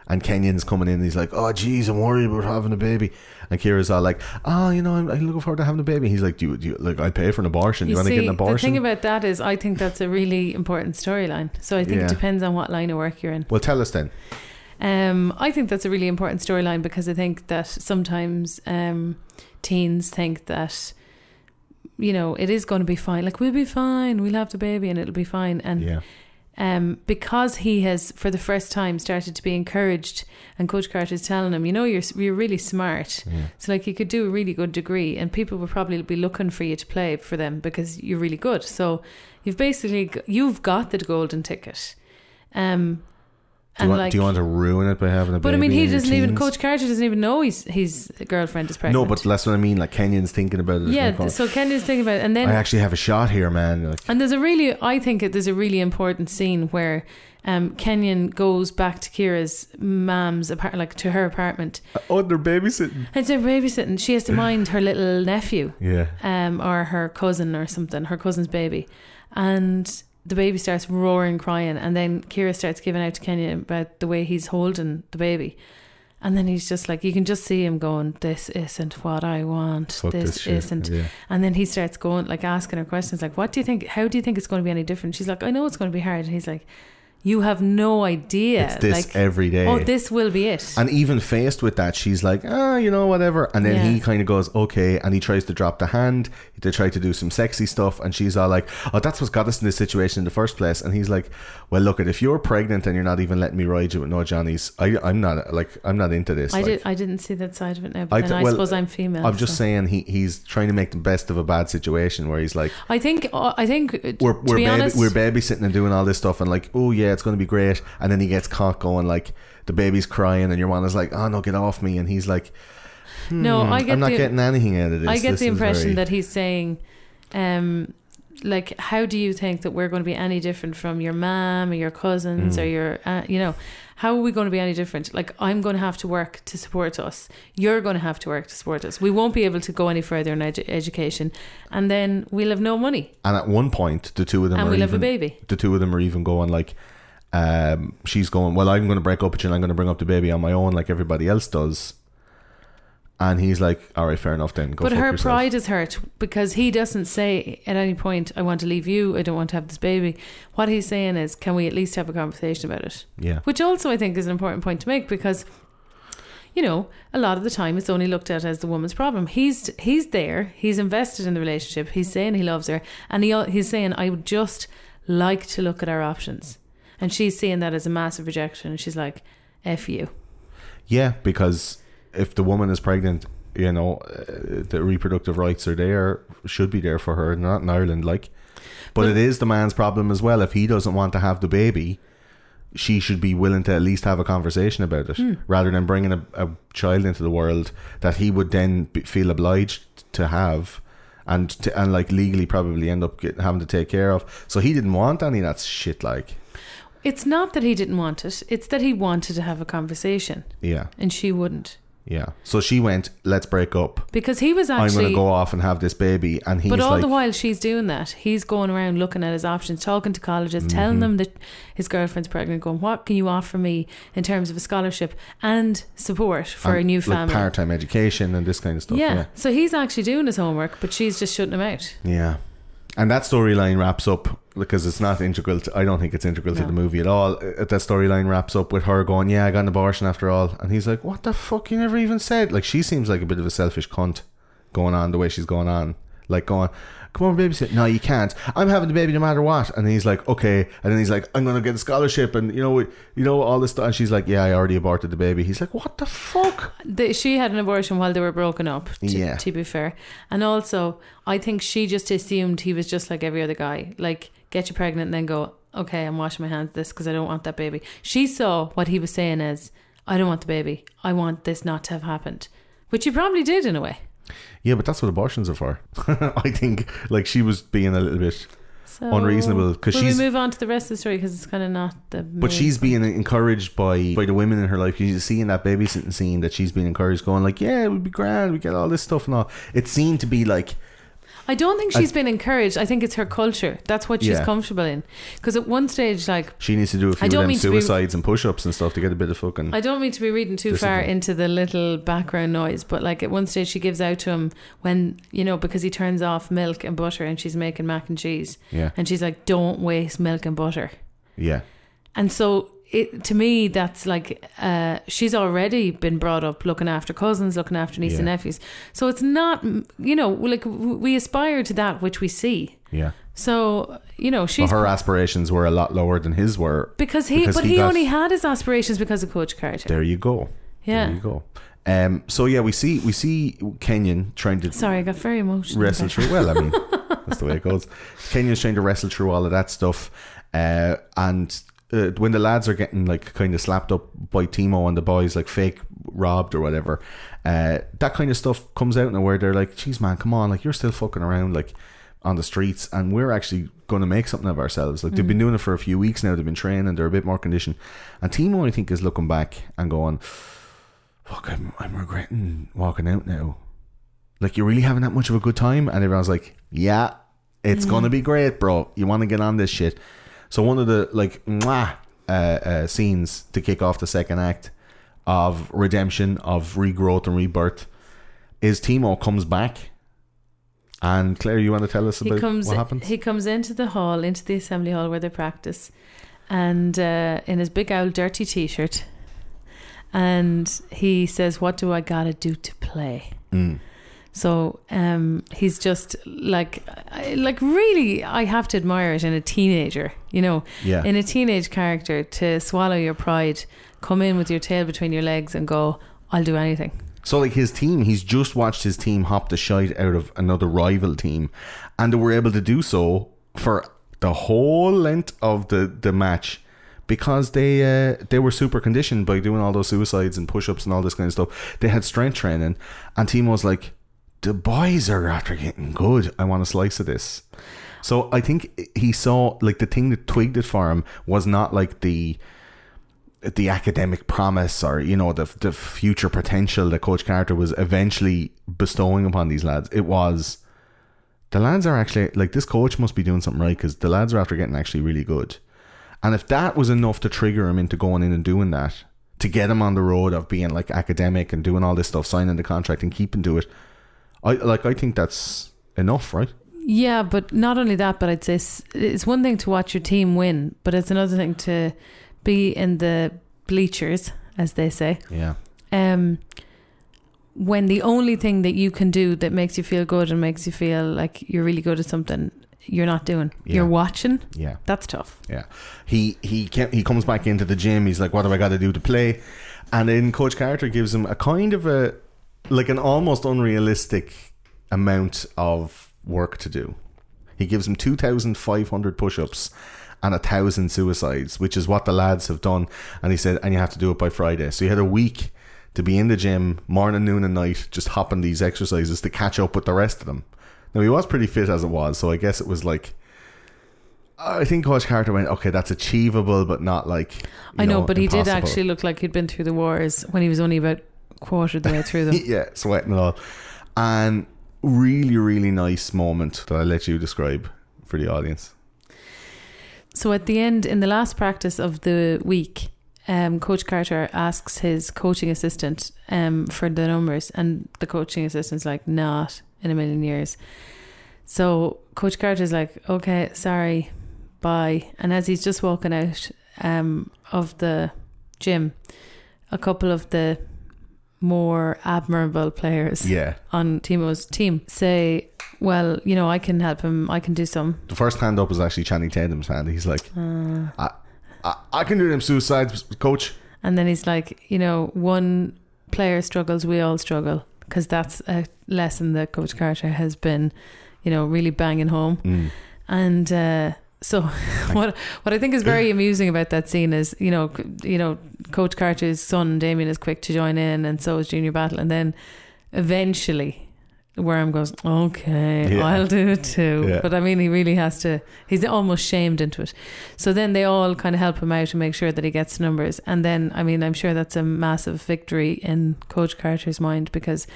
And Kenyon's coming in, and he's like, "Oh, geez, I'm worried about having a baby." And Kyra's all like, "Oh, you know, I'm, I'm looking forward to having a baby." He's like, "Do you, do you like? I pay for an abortion. Do you, You want to see, get an abortion?" the thing about that is, I think that's a really important storyline. So I think Yeah. it depends on what line of work you're in. well, tell us then. Um, I think that's a really important storyline because I think that sometimes um, teens think that you know it is going to be fine. Like we'll be fine, we'll have the baby, and it'll be fine. And Yeah, um, because he has for the first time started to be encouraged, and Coach Carter is telling him, you know, you're you're really smart. So like you could do a really good degree, and people will probably be looking for you to play for them because you're really good. So you've basically you've got the golden ticket. Um, do you, want, do you want to ruin it by having a baby? but I mean, he in doesn't even. teens? Coach Carter doesn't even know his his girlfriend is pregnant. No, but that's what I mean. Like Kenyon's thinking about it. yeah. Like, So Kenyon's thinking about, it. and then I actually have a shot here, man. Like, and there's a really, I think it- there's a really important scene where um, Kenyon goes back to Kyra's mom's apart, like to her apartment, oh, they're babysitting. and they're babysitting. She has to mind her little nephew, Yeah, um, or her cousin or something, her cousin's baby, and the baby starts roaring, crying, and then Kyra starts giving out to Kenyon about the way he's holding the baby. And then he's just like, you can just see him going, This isn't what I want. Fuck this this isn't. Yeah. And then he starts going, like, asking her questions, like, What do you think? How do you think it's going to be any different? She's like, I know it's going to be hard. And he's like, You have no idea. It's this like, every day. Oh, this will be it. And even faced with that, she's like, ah, you know, whatever. And then Yeah. he kind of goes, okay. And he tries to drop the hand. They try to do some sexy stuff. And she's all like, oh, that's what's got us in this situation in the first place. And he's like, well, look, at if you're pregnant and you're not even letting me ride you with no Johnny's, I, I'm not, like, I'm not into this. I like, did. I didn't see that side of it now, but I then I well, suppose I'm female. I'm just saying he, he's trying to make the best of a bad situation where he's like, I think. uh, I think. uh, we're, we're, baby, honest, we're babysitting and doing all this stuff and like, oh yeah, it's going to be great. And then he gets caught going like, the baby's crying and your man is like, oh no, get off me. And he's like, no, I get I'm not the, getting anything out of this. I get This the impression very- that he's saying, um, like, how do you think that we're going to be any different from your mom or your cousins Mm. or your, uh, you know, how are we going to be any different? Like, I'm going to have to work to support us. You're going to have to work to support us. We won't be able to go any further in edu- education, and then we'll have no money, And at one point, the two of them and are we'll even, have a baby. The two of them are even going like, um, she's going, well, I'm going to break up with you and I'm going to bring up the baby on my own like everybody else does. And he's like, all right, fair enough then. Go But her yourself. pride is hurt because he doesn't say at any point, I want to leave you, I don't want to have this baby. What he's saying is, can we at least have a conversation about it? Yeah. Which also I think is an important point to make because, you know, a lot of the time it's only looked at as the woman's problem. He's he's there, he's invested in the relationship, he's saying he loves her, and he he's saying, I would just like to look at our options. And she's seeing that as a massive rejection, and she's like, F you. Yeah, because if the woman is pregnant, you know, uh, the reproductive rights are there, should be there for her, not in Ireland, like. But it is the man's problem as well. If he doesn't want to have the baby, she should be willing to at least have a conversation about it, Hmm. rather than bringing a, a child into the world that he would then be, feel obliged to have. And to, and like legally probably end up get, having to take care of. So he didn't want any of that shit. Like, It's not that he didn't want it, it's that he wanted to have a conversation, yeah, and she wouldn't. Yeah. So she went, "Let's break up. Because he was actually. I'm going to go off and have this baby." And he's But all like, the while she's doing that, he's going around looking at his options, talking to colleges, Mm-hmm. telling them that his girlfriend's pregnant, going, What can you offer me in terms of a scholarship and support for a and, new like, family? part-time education and this kind of stuff. yeah. Yeah, So he's actually doing his homework, but she's just shutting him out. yeah. And that storyline wraps up because it's not integral. To, I don't think it's integral to the movie at all. Uh, That storyline wraps up with her going, "Yeah, I got an abortion after all," and he's like, "What the fuck? You never even said." Like she seems like a bit of a selfish cunt going on the way she's going on, like going. Come on, babysit. No, you can't. I'm having the baby no matter what. And he's like, okay. And then he's like, I'm gonna get a scholarship, and you know, you know all this stuff. And she's like, yeah, I already aborted the baby. He's like, what the fuck? The, she had an abortion while they were broken up. To, Yeah. To be fair, and also I think she just assumed he was just like every other guy, like get you pregnant and then go, okay, I'm washing my hands this because I don't want that baby. She saw what he was saying as, I don't want the baby. I want this not to have happened, which he probably did in a way. Yeah, but that's what abortions are for. I think like she was being a little bit So Unreasonable, 'cause will she's- we move on to the rest of the story because it's kind of not the. But she's being encouraged by by the women in her life. You see in that babysitting scene that she's being encouraged, going like, "Yeah, it would be grand. We get all this stuff and all." It seemed to be like, I don't think she's been encouraged. I think it's her culture. That's what she's Yeah. comfortable in. Because at one stage, like she needs to do a few of don't them mean to be- suicides and push-ups and stuff to get a bit of fucking. I don't mean to be reading too far into the little background noise, but like at one stage she gives out to him when you know because he turns off milk and butter and she's making mac and cheese, yeah, and she's like, "Don't waste milk and butter." yeah, And so it to me that's like uh, she's already been brought up looking after cousins, looking after nieces and nephews. So it's not you know like we aspire to that which we see. yeah. So you know she's her aspirations were a lot lower than his were. because he because but he he, got- only had his aspirations because of Coach Carter. There you go. Yeah. There you go. Um. So yeah, we see we see Kenyon trying to Sorry, I got very emotional. wrestle there. through. Well, I mean, that's the way it goes. Kenyon's trying to wrestle through all of that stuff, uh, and uh, when the lads are getting like kind of slapped up by Timo and the boys, like fake robbed or whatever, uh, that kind of stuff comes out now where they're like, "Geez, man, come on! Like you're still fucking around like on the streets, and we're actually going to make something of ourselves." Like they've been doing it for a few weeks now. They've been training. They're a bit more conditioned, and Timo, I think, is looking back and going. Fuck, I'm, I'm regretting walking out now like you're really having that much of a good time and everyone's like yeah it's gonna be great bro you want to get on this shit so one of the like mwah, uh, uh, scenes to kick off the second act of redemption of regrowth and rebirth is Timo comes back. And Claire you want to tell us he about comes what happens he comes into the hall into the assembly hall where they practice and uh, in his big old dirty t-shirt. And he says what do i gotta do to play? Mm. So um, he's just like like really i have to admire it in a teenager you know? Yeah. In a teenage character to swallow your pride come in with your tail between your legs and go i'll do anything. So like his team, he's just watched his team hop the shite out of another rival team, and they were able to do so for the whole length of the the match because they uh, they were super conditioned by doing all those suicides and push ups and all this kind of stuff. They had strength training, and Timo was like, "The boys are after getting good. I want a slice of this." So I think he saw like the thing that twigged it for him was not like the the academic promise or you know the the future potential that Coach Carter was eventually bestowing upon these lads. It was the lads are actually like this coach must be doing something right because the lads are after getting actually really good. And if that was enough to trigger him into going in and doing that, to get him on the road of being like academic and doing all this stuff, signing the contract and keeping to it, I like I think that's enough, right? Yeah, but not only that, but I'd say it's one thing to watch your team win, but it's another thing to be in the bleachers, as they say. Yeah. Um, when the only thing that you can do that makes you feel good and makes you feel like you're really good at something, you're not doing. Yeah. You're watching. Yeah. That's tough. Yeah, he he can he comes back into the gym. He's like, "What do I got to do to play?" And then Coach Carter gives him a kind of a like an almost unrealistic amount of work to do. He gives him two thousand five hundred push-ups and a thousand suicides, which is what the lads have done. And he said, "And you have to do it by Friday." So he had a week to be in the gym morning, noon, and night, just hopping these exercises to catch up with the rest of them. Now he was pretty fit as it was, so I guess it was like I think Coach Carter went, okay, that's achievable, but not like. I know, but he did actually look like he'd been through the wars when he was only about quarter of the way through them. yeah, sweating and all. And really, really nice moment that I let you describe for the audience. So at the end, in the last practice of the week, um, Coach Carter asks his coaching assistant um, for the numbers, and the coaching assistant's like, "Not in a million years." So Coach Carter's like, "Okay, sorry, bye." and as he's just walking out um, of the gym, a couple of the more admirable players Yeah. on Timo's team say, "Well, you know, I can help him. I can do some." The first hand up was actually Channing Tatum's hand. He's like, Uh. I, I, I can do them suicides, coach. And then he's like, "You know, one player struggles, we all struggle," because that's a lesson that Coach Carter has been, you know, really banging home. Mm. And uh, so, what what I think is very amusing about that scene is, you know, you know, Coach Carter's son Damien is quick to join in, and so is Junior Battle, and then eventually. Worm goes, okay, Yeah. I'll do it too. Yeah. But I mean, he really has to, he's almost shamed into it. So then they all kind of help him out and make sure that he gets numbers. And then, I mean, I'm sure that's a massive victory in Coach Carter's mind because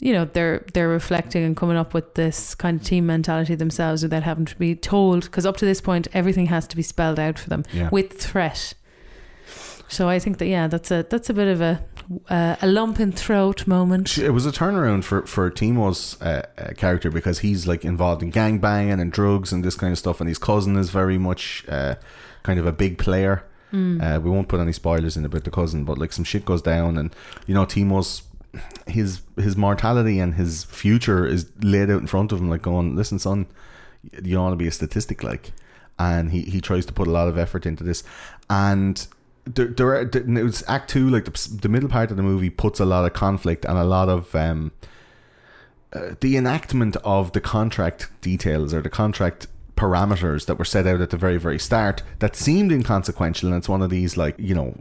you know they're they're reflecting and coming up with this kind of team mentality themselves without having to be told because up to this point everything has to be spelled out for them Yeah. with threat so i think that yeah that's a that's a bit of a uh, a lump in throat moment It was a turnaround for for Timo's uh, uh, character because he's like involved in gang banging and drugs and this kind of stuff, and his cousin is very much uh, kind of a big player. Uh, we won't put any spoilers in about the cousin, but like some shit goes down, and you know Timo's his his mortality and his future is laid out in front of him, like going, "Listen, son, you don't want to be a statistic, like." And he he tries to put a lot of effort into this, and there, there it was Act Two, like the, the middle part of the movie, puts a lot of conflict and a lot of um, uh, the enactment of the contract details or the contract parameters that were set out at the very very start that seemed inconsequential and it's one of these like you know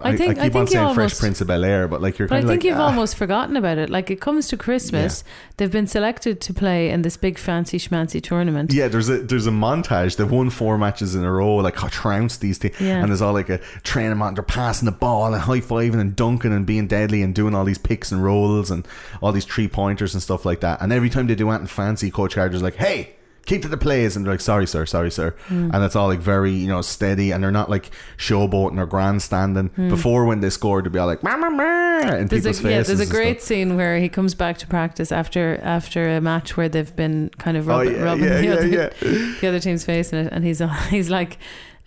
I, I think- I I keep on think you saying Fresh Prince of Bel Air but like you're but I think like you've ah. almost forgotten about it. Like it comes to Christmas, they've been selected to play in this big fancy schmancy tournament. Yeah, there's a there's a montage. They've won four matches in a row, like how trounced these teams, Yeah. and there's all like a training montage. They're passing the ball and high fiving and dunking and being deadly and doing all these picks and rolls and all these three pointers and stuff like that. And every time they do anything fancy, Coach Carter's like, "Hey." Keep to the plays, and they're like, "Sorry, sir, sorry, sir," Hmm. and it's all like very, you know, steady, and they're not like showboating or grandstanding. Before, when they scored, they'd be all like, "Ma ma ma," in. There's people's a, yeah, there's a great stuff. scene where he comes back to practice after after a match where they've been kind of Oh yeah, rubbing yeah, the, other, the other team's face in it, and he's he's like,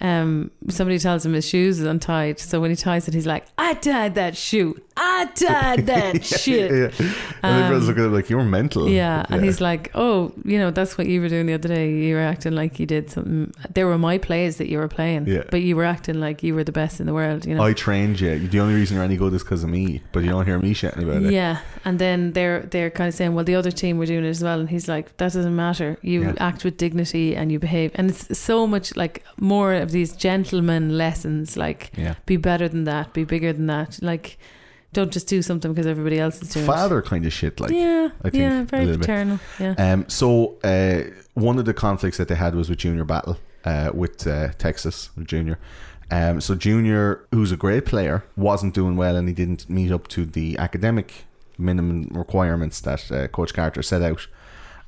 um, somebody tells him his shoes is untied, so when he ties it, he's like, "I tied that shoe, I tied that shit." Yeah. And everyone's looking at him like you're mental. Um, Yeah, and he's like, "Oh, you know, that's what you were doing the other day. You were acting like you did something. There were my plays that you were playing, Yeah. but you were acting like you were the best in the world. You know." I trained you. The only reason you're any good is because of me, but you don't hear me shouting about it. Yeah, and then they're they're kind of saying, well, the other team were doing it as well, and he's like, that doesn't matter. You Yeah. act with dignity and you behave, and it's so much like more of these gentleman lessons, like Yeah. be better than that, be bigger than that, like don't just do something because everybody else is doing Father kind of shit, like. Yeah, I think, yeah, very little bit. paternal. Yeah, Um. So, uh, one of the conflicts that they had was with Junior Battle, uh, with uh, Texas Junior. Um. So Junior, who's a great player, wasn't doing well, and he didn't meet up to the academic minimum requirements that uh, Coach Carter set out,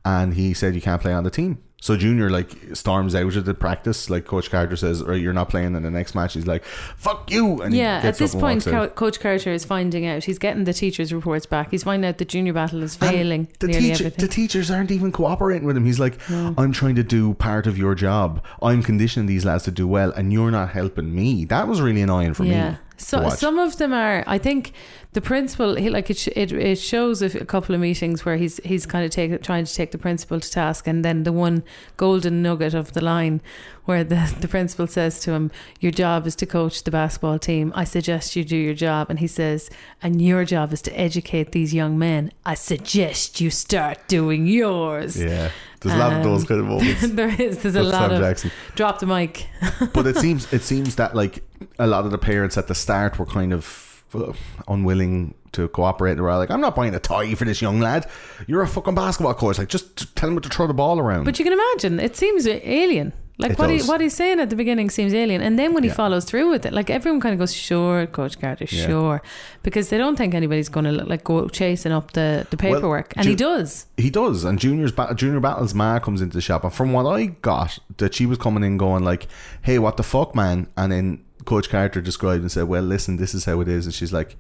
and he said you can't play on the team. So Junior like storms out of the practice, like Coach Carter says, "Right, you're not playing in the next match." He's like, "Fuck you!" And he yeah. At this and point. Co- Coach Carter is finding out. He's getting the teachers' reports back. He's finding out the junior battle is And failing The, teacher, the teachers aren't even cooperating with him. He's like, I'm trying to do part of your job. I'm conditioning these lads to do well, and you're not helping me. That was really annoying for yeah. me. So some of them are. I think the principal, he like it. sh- It, it shows a, f- a couple of meetings where he's he's kind of take, trying to take the principal to task, and then the one golden nugget of the line where the the principal says to him, "Your job is to coach the basketball team. I suggest you do your job." And he says, "And your job is to educate these young men. I suggest you start doing yours." yeah, there's a lot of those Um, kind of moments. there is. There's a lot Sam of Jackson. drop the mic. but it seems it seems that like a lot of the parents at the start were kind of uh, unwilling to cooperate. They were like, "I'm not buying a toy for this young lad. You're a fucking basketball coach. Like, just tell him to throw the ball around." But you can imagine, it seems alien. Like It what he, what he's saying at the beginning seems alien, and then when he Yeah. follows through with it, like everyone kind of goes, "Sure, Coach Carter, Yeah. sure," because they don't think anybody's going to like go chasing up the the Well, paperwork, and Ju- he does. He does, and Junior's ba- Junior Battle's ma comes into the shop, and from what I got, that she was coming in going like, "Hey, what the fuck, man?" And then Coach Carter described and said, "Well, listen, this is how it is," and she's like,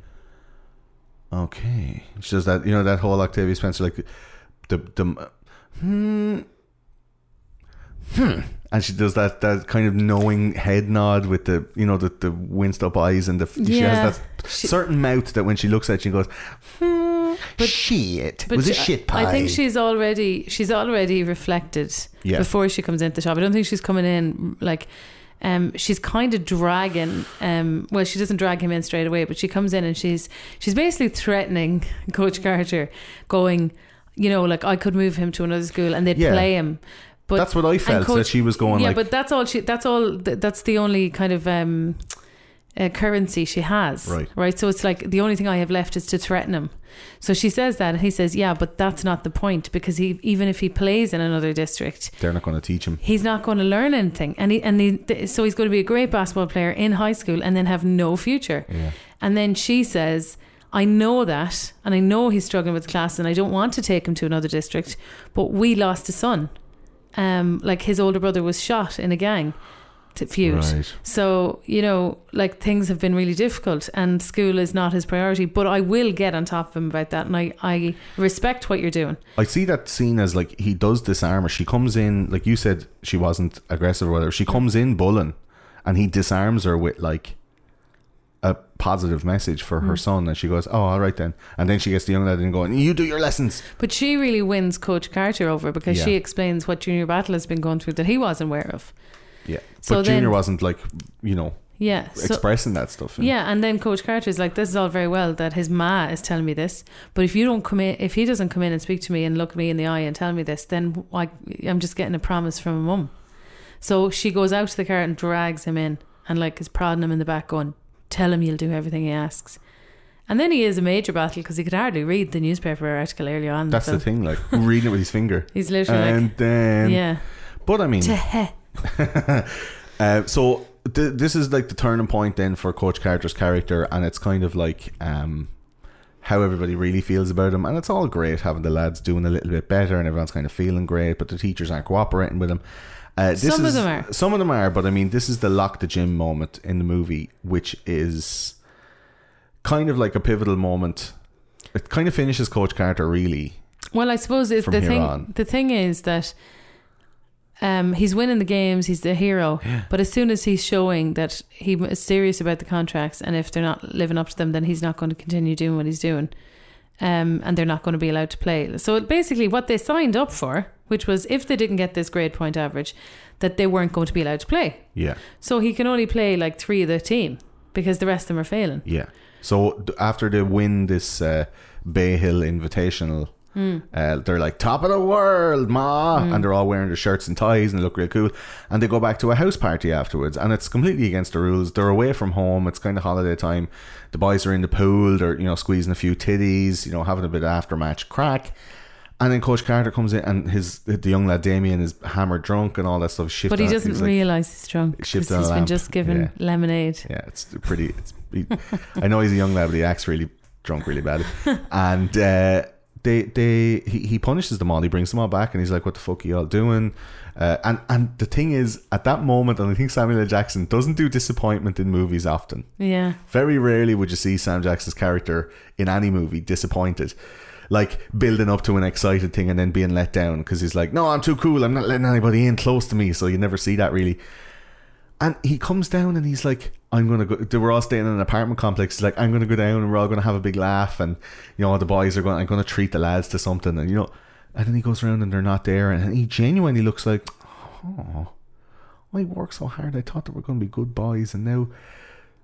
"Okay." She does that, you know, that whole Octavia Spencer, like the the hmm, hmm, and she does that that kind of knowing head nod with the you know the the winced up eyes and the she has that She- certain mouth that when she looks at you, she goes, hmm, shit, But was a shit pie. I think she's already she's already reflected Yeah. before she comes into the shop. I don't think she's coming in like um she's kind of dragging um well she doesn't drag him in straight away, but she comes in and she's she's basically threatening Coach Carter, going, you know, like I could move him to another school and they'd Yeah. play him. But That's what I felt, that she was going Yeah, like- but that's all she. That's all. That's the only kind of um, uh, currency she has. Right. Right. So it's like the only thing I have left is to threaten him. So she says that, and he says, "Yeah, but that's not the point because he, even if he plays in another district, They're not going to teach him. he's not going to learn anything, and he and he, th- so he's going to be a great basketball player in high school and then have no future." Yeah. And then she says, I know that, and I know he's struggling with class, and I don't want to take him to another district, but we lost a son. Um, like his older brother was shot in a gang feud. Right. So, you know, like things have been really difficult, and school is not his priority, but I will get on top of him about that, and I, I respect what you're doing. I see that scene as like he does disarm her. She comes in, like you said, she wasn't aggressive or whatever. She comes in bullying, and he disarms her with like a positive message for her mm. son. And she goes, "Oh, all right then." And then she gets the young lad and going, "You do your lessons." But she really wins Coach Carter over because Yeah. she explains what Junior Battle has been going through that he wasn't aware of. Yeah, So but Junior wasn't like you know Yeah. So, expressing that stuff. Yeah, and then Coach Carter is like, "This is all very well that his ma is telling me this, but if you don't come in, if he doesn't come in and speak to me and look me in the eye and tell me this, then I, I'm just getting a promise from a mum." So she goes out to the car and drags him in, and like is prodding him in the back, going, "Tell him you'll do everything he asks." And then he is a major battle because he could hardly read the newspaper article earlier on. That's the film. thing, like reading it with his finger. He's literally and then, "Yeah, but I mean, to heh." Uh, so th- this is like the turning point then for Coach Carter's character, and it's kind of like um, how everybody really feels about him, and it's all great having the lads doing a little bit better, and everyone's kind of feeling great, but the teachers aren't cooperating with him. Uh, this Some of them are. Some of them are, but I mean, this is the lock the gym moment in the movie, which is kind of like a pivotal moment. It kind of finishes Coach Carter really. Well, I suppose it's From the here thing. on. The thing is that um, he's winning the games. He's the hero. But as soon as he's showing that he is serious about the contracts, and if they're not living up to them, then he's not going to continue doing what he's doing, um, and they're not going to be allowed to play. So basically, what they signed up for, which was if they didn't get this grade point average, that they weren't going to be allowed to play. Yeah. So he can only play like three of the team because the rest of them are failing. Yeah. So after they win this uh, Bay Hill Invitational, Hmm. uh, they're like top of the world, ma, and they're all wearing their shirts and ties and they look real cool. And they go back to a house party afterwards, and it's completely against the rules. They're away from home. It's kind of holiday time. The boys are in the pool. They're you know squeezing a few titties, you know, having a bit of after match crack. And then Coach Carter comes in, and his the young lad Damien is hammered drunk and all that stuff. But he doesn't like- realise he's drunk because he's been lamp. just given Yeah. lemonade. Yeah, it's pretty. It's. He, I know he's a young lad, but he acts really drunk, really badly. And uh, they, they, he, he punishes them all. He brings them all back, and he's like, "What the fuck are you all doing?" Uh, and and the thing is, at that moment, and I think Samuel L. Jackson doesn't do disappointment in movies often. Yeah. Very rarely would you see Sam Jackson's character in any movie disappointed. Like building up to an excited thing and then being let down because he's like, No, I'm too cool. I'm not letting anybody in close to me. So you never see that really. And he comes down and he's like, I'm gonna go. They were all staying in an apartment complex. He's like, I'm gonna go down and we're all gonna have a big laugh. And you know, the boys are going. I'm gonna treat the lads to something. And you know, and then he goes around and they're not there. And he genuinely looks like, oh, I worked so hard. I thought they were gonna be good boys, and now,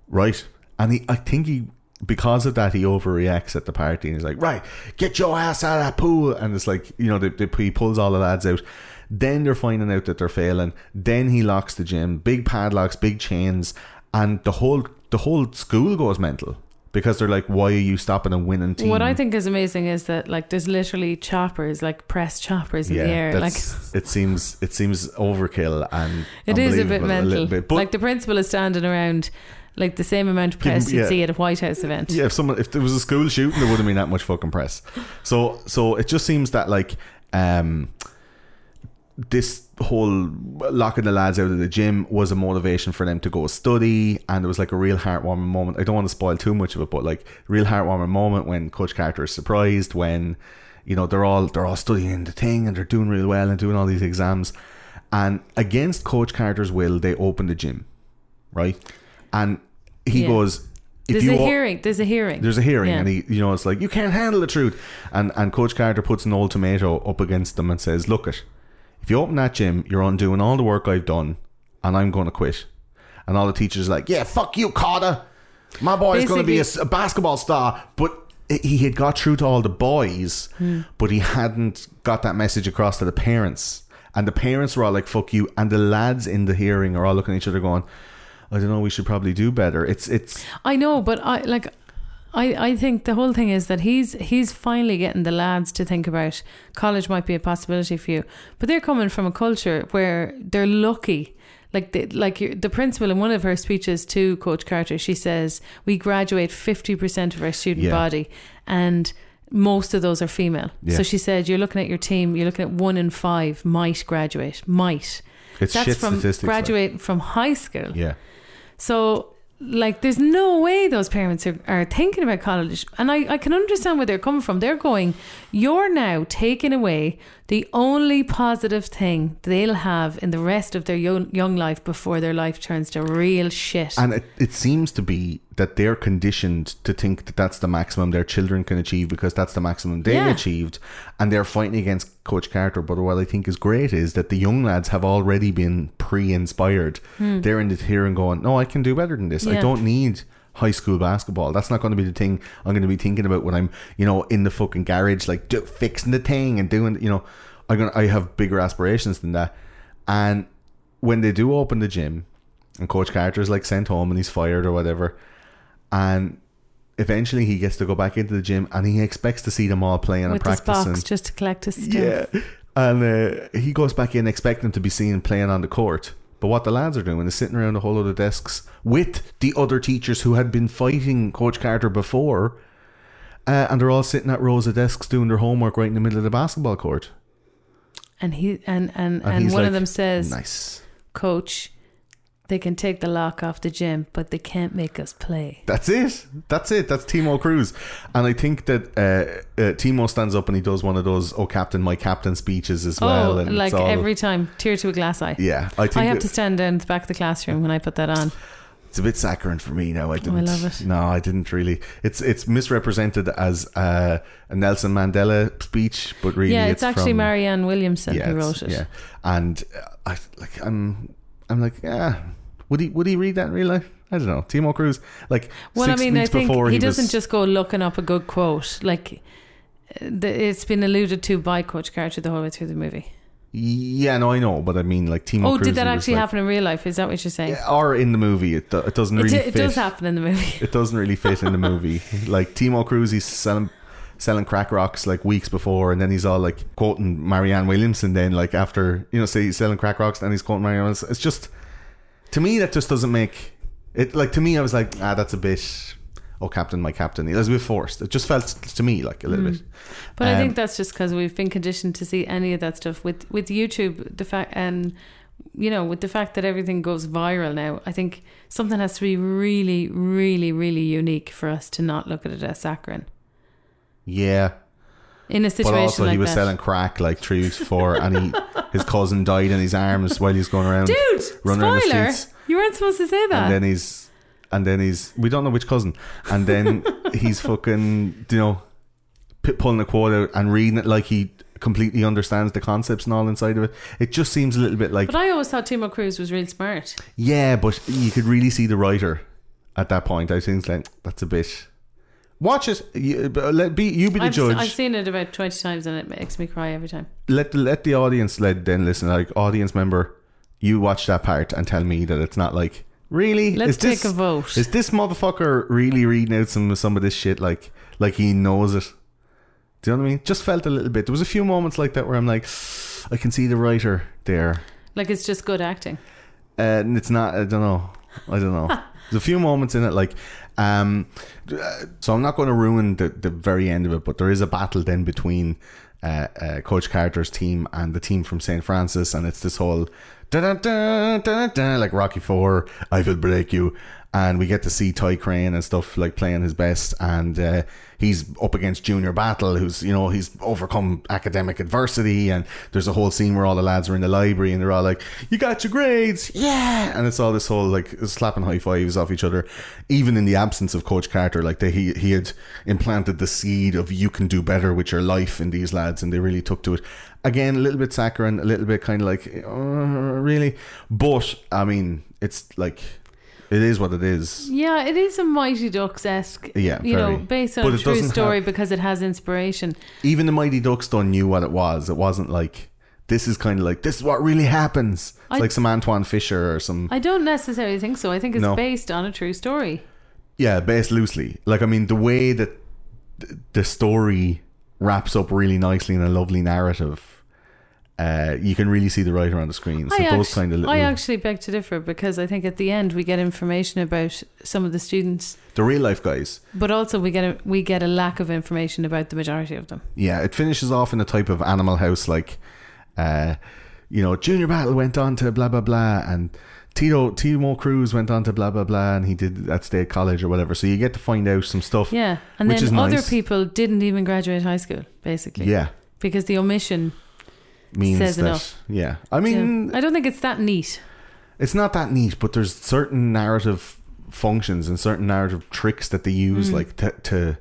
right? And he, I think he, because of that, he overreacts at the party. And he's like, right, get your ass out of that pool. And it's like, you know, they, they, he pulls all the lads out. Then they're finding out that they're failing. Then he locks the gym, big padlocks, big chains, and the whole the whole school goes mental because they're like, "Why are you stopping a winning team?" What I think is amazing is that like there's literally choppers, like press choppers in yeah, the air. Like it seems it seems overkill and it is a bit mental. little bit. But like the principal is standing around like the same amount of press Yeah. you'd see at a White House event. yeah, if someone if there was a school shooting, there wouldn't be that much fucking press. So so it just seems that like um this whole locking the lads out of the gym was a motivation for them to go study and it was like a real heartwarming moment. I don't want to spoil too much of it, but like real heartwarming moment when Coach Carter is surprised when you know they're all they're all studying the thing and they're doing really well and doing all these exams and against Coach Carter's will, they open the gym, right? And he Yeah. goes, if There's a o- hearing. There's a hearing. there's a hearing, Yeah. and he, you know, it's like you can't handle the truth, and and Coach Carter puts an old tomato up against them and says, "Look it, if you open that gym, you're undoing all the work I've done, and I'm going to quit." And all the teachers are like, "Yeah, fuck you, Carter. My boy's going to be a basketball star." But he had got through to all the boys, Hmm. but he hadn't got that message across to the parents. And the parents were all like, "Fuck you," and the lads in the hearing are all looking at each other, going, "I don't know. We should probably do better." It's it's I know, but I like. I, I think the whole thing is that he's he's finally getting the lads to think about college might be a possibility for you, but they're coming from a culture where they're lucky. Like the, like the principal in one of her speeches to Coach Carter, she says we graduate fifty percent of our student Yeah. body, and most of those are female. Yeah. So she said you're looking at your team, you're looking at one in five might graduate, might. it's That's from like. graduate from high school. Yeah. So, like, there's no way those parents are, are thinking about college. And I, I can understand where they're coming from. They're going, you're now taking away the only positive thing they'll have in the rest of their young, young life before their life turns to real shit. And it, it seems to be that they're conditioned to think that that's the maximum their children can achieve because that's the maximum they Yeah. achieved. And they're fighting against Coach Carter. But what I think is great is that the young lads have already been pre inspired. They're in the here and going, no, I can do better than this. I Hmm. Don't need high school basketball. That's not going to be the thing I'm going to be thinking about when I'm, you know, in the fucking garage, like do, fixing the thing and doing, you know, I'm gonna, I have bigger aspirations than that. And when they do open the gym, and Coach Carter's like sent home and he's fired or whatever, and eventually he gets to go back into the gym and he expects to see them all playing with and practicing. box just to collect his stuff. Yeah. And uh, he goes back in expecting to be seen playing on the court. But what the lads are doing is sitting around a whole lot of desks with the other teachers who had been fighting Coach Carter before. Uh, and they're all sitting at rows of desks doing their homework right in the middle of the basketball court. And he and and, And, and, one like, of them says, Nice. Coach, they can take the lock off the gym, but they can't make us play. That's it. That's it. That's Timo Cruz. And I think that uh, uh, Timo stands up and he does one of those "Oh Captain, my Captain" speeches as well. oh, and like it's every time, tear to a glass eye. Yeah, I think I have it- to stand down at the back of the classroom when I put that on. It's a bit saccharine for me now. I didn't. I love it. No, I didn't really. It's it's misrepresented as uh, a Nelson Mandela speech, but really, yeah, it's, actually from, Marianne Williamson yeah, who wrote it. Yeah, and uh, I like I'm I'm like yeah. Would he would he read that in real life? I don't know. Timo Cruz, like Well, six I mean, I weeks think before he, he, doesn't was, just go looking up a good quote. Like uh, the, it's been alluded to by Coach Carter the whole way through the movie. Yeah, no, I know, but I mean, like Timo. oh, Cruz, did that actually like- happen in real life? Is that what you're saying? Yeah, or in the movie? It, do- it doesn't it, really it fit. does happen in the movie. it doesn't really fit in the movie. Like Timo Cruz, he's selling selling crack rocks like weeks before, and then he's all like quoting Marianne Williamson. Then like after you know, say he's selling crack rocks, and he's quoting Marianne. Williamson. It's just to me that just doesn't make it. Like to me, I was like, ah, that's a bit. Oh, captain, my captain. It was a bit forced. It just felt to me like a little bit. But I Um, think that's just because we've been conditioned to see any of that stuff with with YouTube. The fact and you know with the fact that everything goes viral now, I think something has to be really, really, really unique for us to not look at it as saccharine Yeah, in a situation. but also like he was that. selling crack like three weeks before, and he his cousin died in his arms while he's going around. Dude, running spoiler! You weren't supposed to say that. and then he's and then he's we don't know which cousin and then he's fucking you know pulling a quote out and reading it like he completely understands the concepts and all inside of it it just seems a little bit like but I always thought Timo Cruz was real smart. yeah but you could really see the writer at that point I think it's like that's a bit watch it. You, let be you be the I've, judge. I've seen it about twenty times and it makes me cry every time. let the let the audience let then listen like audience member you watch that part and tell me that it's not like really? Let's is this, take a vote. is this motherfucker really reading out some some of this shit like like he knows it? Do you know what I mean? Just felt a little bit. There was a few moments like that where I'm like I can see the writer there. Like it's just good acting. uh, and it's not I don't know. I don't know. There's a few moments in it like um so I'm not going to ruin the, the very end of it but there is a battle then between uh, uh, Coach Carter's team and the team from St. Francis and it's this whole da da da da like Rocky Four I will break you and we get to see Ty Crane and stuff like playing his best, and uh, he's up against Junior Battle, who's you know he's overcome academic adversity, and there's a whole scene where all the lads are in the library and they're all like, "You got your grades, yeah," and it's all this whole like slapping high fives off each other, even in the absence of Coach Carter, like they, he he had implanted the seed of you can do better with your life in these lads, and they really took to it. Again, a little bit saccharine, a little bit kind of like, uh, really, but I mean, it's like. It is what it is. Yeah, it is a Mighty Ducks esque. Yeah, you know, very. based on But a true story have- because it has inspiration. even the Mighty Ducks done knew what it was. It wasn't like this is kind of like this is what really happens. It's I- like some Antwone Fisher or some I don't necessarily think so. I think it's No. based on a true story. yeah, based loosely. Like I mean, the way that the story wraps up really nicely in a lovely narrative. Uh, you can really see the writer on the screen. So I, those act- kind of little, I actually beg to differ because I think at the end we get information about some of the students, the real life guys. but also we get a, we get a lack of information about the majority of them. Yeah, it finishes off in a type of Animal House like, uh, you know, Junior Battle went on to blah blah blah, and Tito Timo Cruz went on to blah blah blah, and he did at State College or whatever. So you get to find out some stuff. Yeah, and Which then other nice. people didn't even graduate high school, basically. Yeah, because the omission. Means Says that. enough. Yeah, I mean, I don't think it's that neat. it's not that neat, but there's certain narrative functions and certain narrative tricks that they Mm. use, like to, to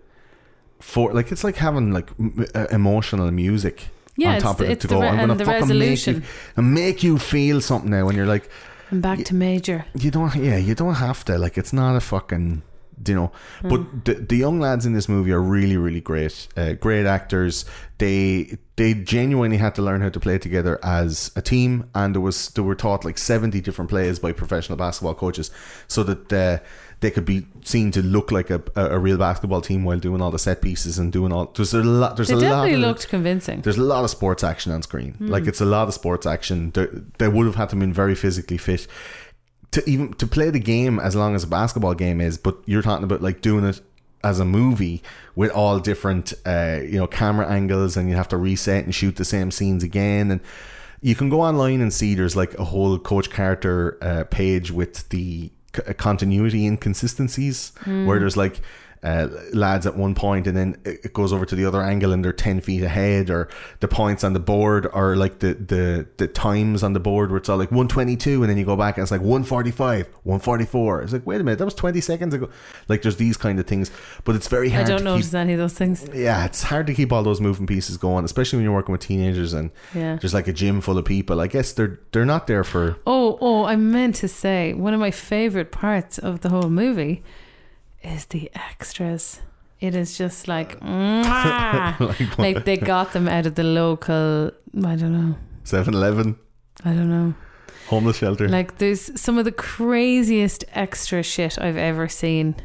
for like it's like having like m- uh, emotional music Yeah, on it's top the- of it it's to the go. re- I'm and gonna the fucking resolution. make you and make you feel something now, and you're like. And back to major. you don't yeah you don't have to like it's not a fucking you know Hmm. but the, the young lads in this movie are really really great uh, great actors they they genuinely had to learn how to play together as a team and there was they were taught like 70 different plays by professional basketball coaches so that uh, they could be seen to look like a, a, real basketball team while doing all the set pieces and doing all there's a lot there's They a lot definitely of, looked convincing. there's a lot of sports action on screen. Hmm. Like it's a lot of sports action. They, they would have had to been very physically fit to even to play the game as long as a basketball game is. But you're talking about like doing it as a movie with all different uh, you know camera angles, and you have to reset and shoot the same scenes again. And you can go online and see there's like a whole Coach Carter uh, page with the c- continuity inconsistencies where there's like uh, lads at one point and then it goes over to the other angle and they're 10 feet ahead or the points on the board are like the, the, the times on the board where it's all like 122 and then you go back and it's like 145 144 it's like wait a minute that was 20 seconds ago like there's these kind of things but it's very hard I don't to notice keep, any of those things. yeah it's hard to keep all those moving pieces going especially when you're working with teenagers and Yeah. there's like a gym full of people I guess they're they're not there for Oh, oh, I meant to say one of my favorite parts of the whole movie is the extras. It is just like, mwah. like they got them out of the local. I don't know. 7-Eleven I don't know. homeless shelter Like there's some of the craziest extra shit I've ever seen.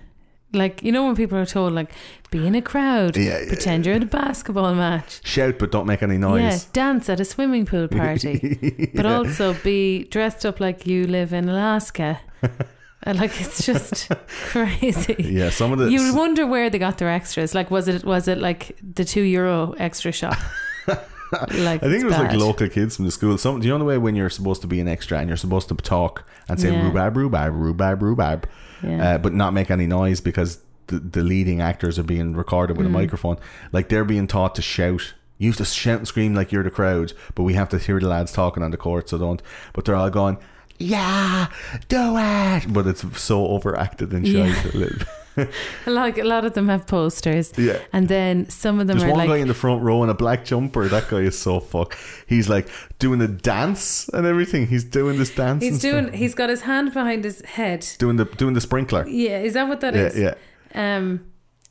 Like you know when people are told like be in a crowd, Yeah, yeah, pretend you're at a basketball match. shout but don't make any Yeah, noise dance at a swimming pool party, but also be dressed up like you live in Alaska. Like it's just crazy. yeah some of the You wonder where they got their extras. Like, was it was it like the two euro extra shop? like, I think it was like local kids from the school. Some, do you know the way when you're supposed to be an extra and you're supposed to talk and say Yeah. rhubarb, rhubarb, rhubarb, rhubarb, Yeah. uh, but not make any noise because the, the leading actors are being recorded Mm. with a microphone. Like they're being taught to shout. You have to shout and scream like you're the crowd, but we have to hear the lads talking on the court, so don't. But they're all going, "Yeah, do it!" But it's so overacted and Yeah. shite. a like a lot of them have posters. Yeah. And then some of them There's are one like guy in the front row in a black jumper. That guy is so fuck. He's like doing the dance and everything. He's doing this dance. he's and stuff. doing. He's got his hand behind his head. doing the doing the sprinkler. Yeah, is that what that Yeah, is? yeah. Um,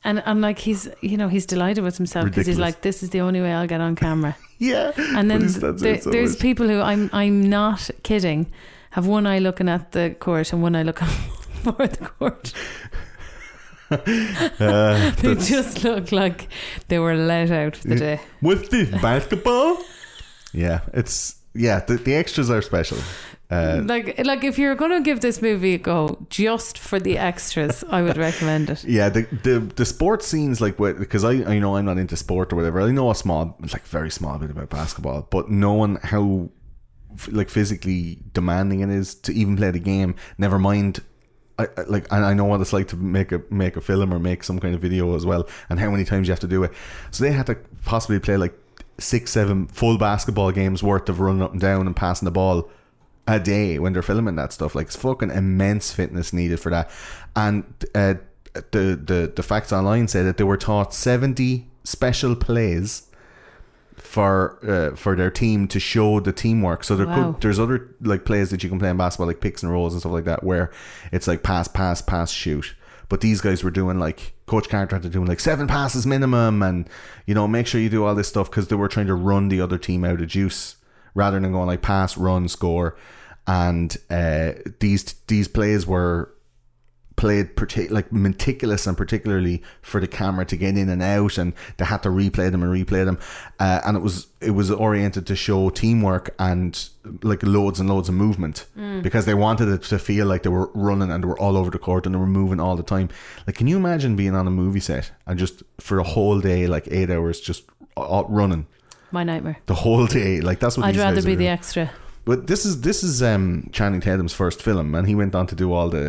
and and like he's you know he's delighted with himself because he's like this is the only way I'll get on camera. Yeah. And then he's- there, so there's people who I'm I'm not kidding have one eye looking at the court and one eye looking for the court. Uh, They just look like they were let out for the day. with the basketball. Yeah, it's yeah. The, the extras are special. Uh, like like if you're gonna give this movie a go just for the extras, I would recommend it. yeah, the the the sports scenes like because I I know I'm not into sport or whatever. I know a small like very small bit about basketball, but knowing how like physically demanding it is to even play the game, never mind I, I- like and I know what it's like to make a make a film or make some kind of video as well, and how many times you have to do it. So they had to possibly play like six, seven full basketball games worth of running up and down and passing the ball a day when they're filming that stuff. Like it's fucking immense fitness needed for that. And uh, the the the facts online say that they were taught seventy special plays for uh, for their team to show the teamwork. So there Wow. could there's other like plays that you can play in basketball like picks and rolls and stuff like that where it's like pass pass pass shoot. But these guys were doing like Coach Carter had to do like seven passes minimum, and you know make sure you do all this stuff because they were trying to run the other team out of juice rather than going like pass, run, score. And uh, these these plays were played partic- like meticulous and particularly for the camera to get in and out and they had to replay them and replay them. Uh, and it was it was oriented to show teamwork and like loads and loads of movement. Because they wanted it to feel like they were running and they were all over the court and they were moving all the time. Like can you imagine being on a movie set and just for a whole day like eight hours just all running? My nightmare. the whole day. Like that's what I'd rather be the extra. but this is this is um Channing Tatum's first film and he went on to do all the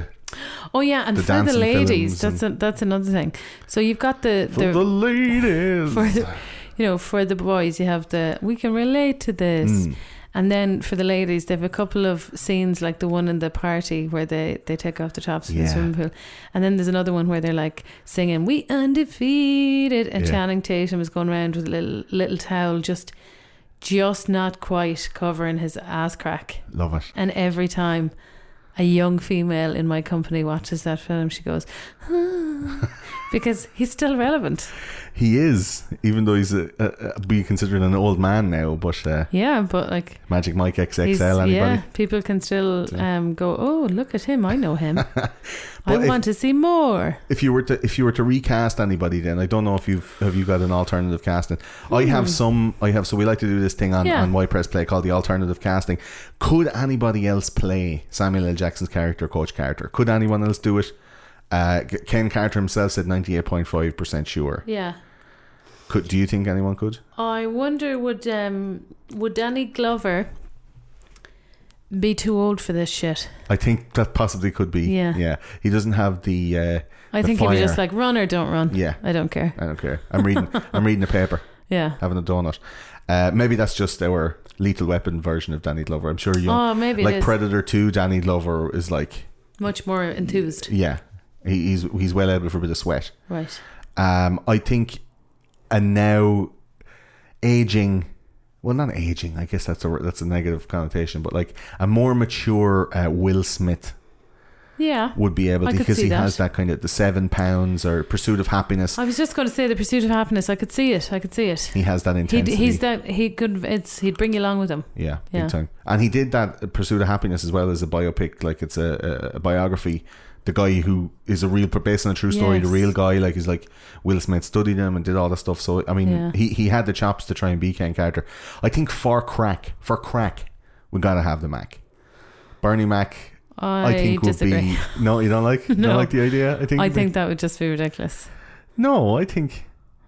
Oh yeah, and The for the ladies, that's a, that's another thing. So you've got the for the, ladies. for the, you know for the boys you have the we can relate to this. Mm. and then for the ladies they have a couple of scenes like the one in the party where they they take off the tops in the swimming pool. And then there's another one where they're like singing we undefeated. And Yeah. Channing Tatum is going around with a little little towel just just not quite covering his ass crack. Love it. And every time a young female in my company watches that film. She goes "Ah," because he's still relevant He is, even though he's a, a, a, be considered an old man now. But uh, yeah but like Magic Mike XXL, anybody? Yeah, people can still um, go. Oh, look at him! I know him. I if- want to see more. If you were to if you were to recast anybody, then I don't know if you've have you got an alternative casting. I have some. I have. So we like to do this thing on Hmm. Yeah. on Why Press Play called the alternative casting. Could anybody else play Samuel L. Jackson's character, Coach Carter? Could anyone else do it? Uh, Ken Carter himself said ninety eight point five percent sure. Yeah. Could do you think anyone could? I wonder would um would Danny Glover be too old for this shit? I think that possibly could be. Yeah. yeah. He doesn't have the. Uh, I the think he'd be just like run or don't run. Yeah. I don't care. I don't care. I'm reading. I'm reading the paper. Yeah. having a donut. Uh, maybe that's just our Lethal Weapon version of Danny Glover. I'm sure you. Oh, maybe like. Predator Two, Danny Glover is like, Much more enthused. yeah, he, he's he's well able for a bit of sweat. Right. Um, I think, and now aging. Well, not aging. I guess that's a that's a negative connotation, but like a more mature uh, Will Smith Yeah. would be able to because he that. has that kind of the seven pounds or Pursuit of Happiness. I was just going to say the pursuit of happiness. I could see it. I could see it. He has that He'd, intensity. he's that he could. It's he'd bring you along with him. Yeah, Yeah. big time. And he did that uh, Pursuit of Happiness as well as a biopic, like it's a, a, a biography. The guy who is a real, based on a true story, the real guy, like he's like Will Smith studied him and did all the stuff. So I mean, Yeah. he he had the chops to try and be Ken Carter. I think for crack, for crack, we gotta have the Mac. Bernie Mac, I, I, think would be no. You don't like? You No. don't like the idea? I think. I think that would just be ridiculous. no. I think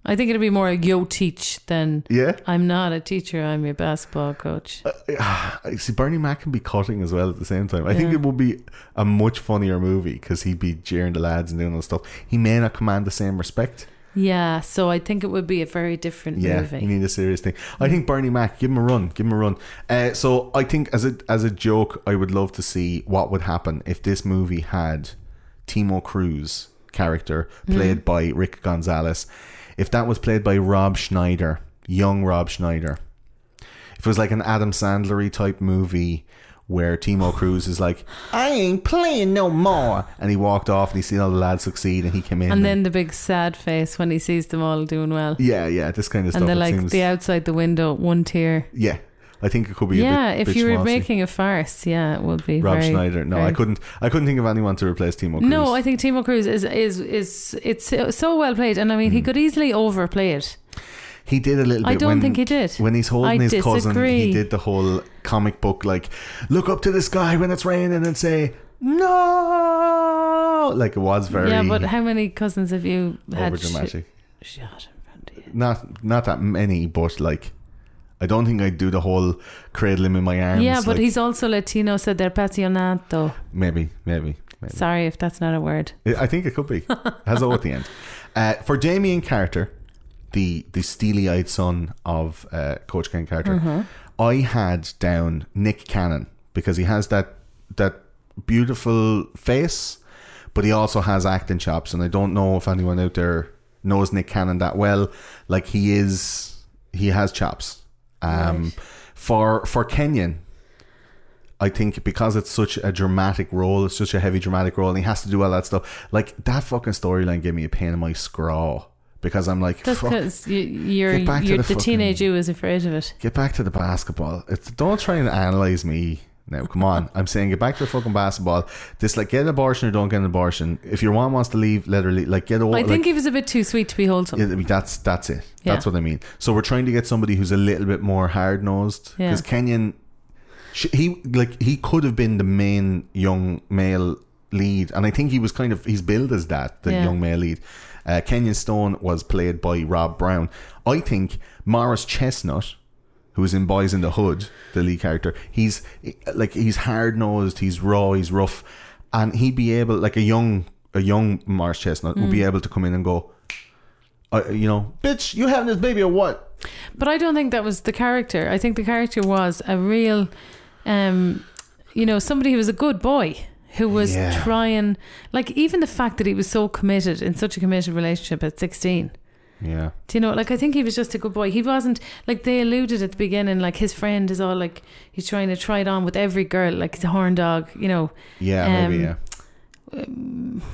I think it'd be more a yo teach than yeah. I'm not a teacher. I'm your basketball coach. I see Bernie Mac can be cutting as well at the same time. I think it would be a much funnier movie because he'd be jeering the lads and doing all the stuff. He may not command the same respect. Yeah, so I think it would be a very different Yeah, movie. you need a serious thing. I think Bernie Mac, give him a run, give him a run. Uh, so I think as a as a joke, I would love to see what would happen if this movie had Timo Cruz character Mm. played by Rick Gonzalez. If that was played by Rob Schneider, young Rob Schneider. If it was like an Adam Sandler type movie where Timo Cruz is like, I ain't playing no more. And he walked off and he seen all the lads succeed and he came in. and then the big sad face when he sees them all doing well. yeah, yeah, this kind of stuff. and they're like seems- the outside the window, one tear. yeah, I think it could be Yeah, bit, if you were schmaltzy. making a farce, yeah, it would be. Rob very, Schneider. No, I couldn't. I couldn't think of anyone to replace Timo Cruz. No, I think Timo Cruz is is is it's so- well played, and I mean Hmm. he could easily overplay it. he did a little bit. I don't when, think he did. When he's holding I his cousin, he did the whole comic book like, look up to the sky when it's raining and say no. Like it was very yeah, but how many cousins have you had over dramatic. sh- shot in front of you? Not not that many, but like. I don't think I'd do the whole cradle him in my arms. Yeah, but like, he's also Latino, so they're passionato. maybe, maybe. Sorry if that's not a word. I think it could be. Has O at the end. Uh, for Damien Carter, the the steely eyed son of uh, Coach Ken Carter, I had down Nick Cannon because he has that that beautiful face, but he also has acting chops. And I don't know if anyone out there knows Nick Cannon that well. Like he is, he has chops. Um, Right. For for Kenyon, I think because it's such a dramatic role, it's such a heavy dramatic role, and he has to do all that stuff. Like that fucking storyline gave me a pain in my scraw because I'm like, That's because you, you're, you're the the, fucking- teenage you is afraid of it. get back to the basketball. It's don't try and analyze me now. Come on, I'm saying get back to the fucking basketball. This like get an abortion or don't get an abortion. If your mom wants to leave, let her leave. Like get over. I think like, he was a bit too sweet to be wholesome. Yeah, that's that's it. Yeah. That's what I mean. So we're trying to get somebody who's a little bit more hard nosed Yeah. because Kenyon, sh- he like he could have been the main young male lead, and I think he was kind of he's billed as that the Yeah. young male lead. Uh, Kenyon Stone was played by Rob Brown. I think Morris Chestnut, who is in Boys in the Hood, the lead character, he's like he's hard nosed, he's raw, he's rough, and he'd be able like a young a young Morris Chestnut would Mm. be able to come in and go, uh, you know, bitch, you having this baby or what? But I don't think that was the character. I think the character was a real, um, you know, somebody who was a good boy who was Yeah. trying, like even the fact that he was so committed in such a committed relationship at sixteen. Yeah, Do you know? Like I think he was just a good boy. He wasn't like they alluded at the beginning. Like his friend is all like he's trying to try it on with every girl. Like he's a horn dog. You know, yeah, maybe, Um, yeah.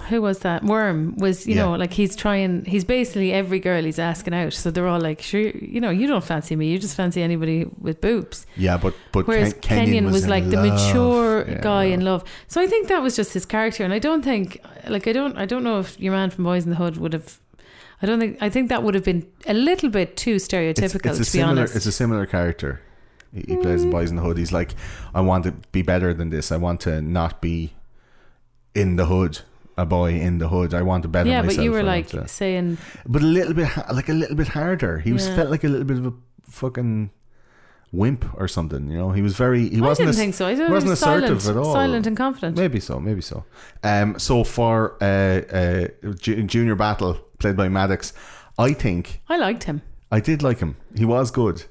who was that? Worm was, you Yeah. know, like he's trying, he's basically every girl he's asking out. So they're all like, sure, you know, you don't fancy me. You just fancy anybody with boobs. Yeah, but but Whereas Ken- Kenyon, was, in like the mature Yeah, guy in love. So I think that was just his character. And I don't think, like, I don't, I don't know if your man from Boys in the Hood would have. I don't think. I think that would have been a little bit too stereotypical, It's, it's a to be similar. honest. It's a similar character. He, he plays in Boys in the Hood. He's like, I want to be better than this. I want to not be in the hood. A boy in the hood. I want to better yeah, myself. Yeah, but you were like to- saying, but a little bit, like a little bit harder. He was Yeah. felt like a little bit of a fucking wimp or something. You know, he was very. He I wasn't. didn't as- think so. I he wasn't was assertive silent, at all. silent and confident. Maybe so, maybe so. Um, so for uh, uh, Junior Battle, played by Maddox, I think I liked him. I did like him. He was good.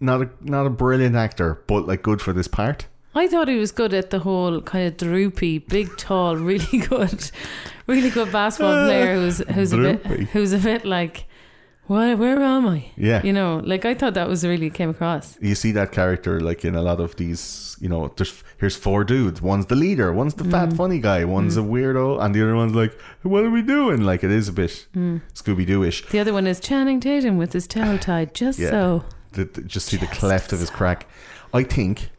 Not a not a brilliant actor, but like good for this part. I thought he was good at the whole kind of droopy, big, tall, really good, really good basketball player who's who's a bit who's a bit like, what? Where am I? Yeah. you know, like I thought that was really came across. You see that character like in a lot of these. You know, there's here's four dudes. One's the leader. One's the Mm. fat funny guy. One's a weirdo, and the other one's like, "What are we doing?" Like it is a bit Mm. Scooby Doo ish. The other one is Channing Tatum with his towel tied just Yeah. so. the, the- just see the cleft of his crack. I think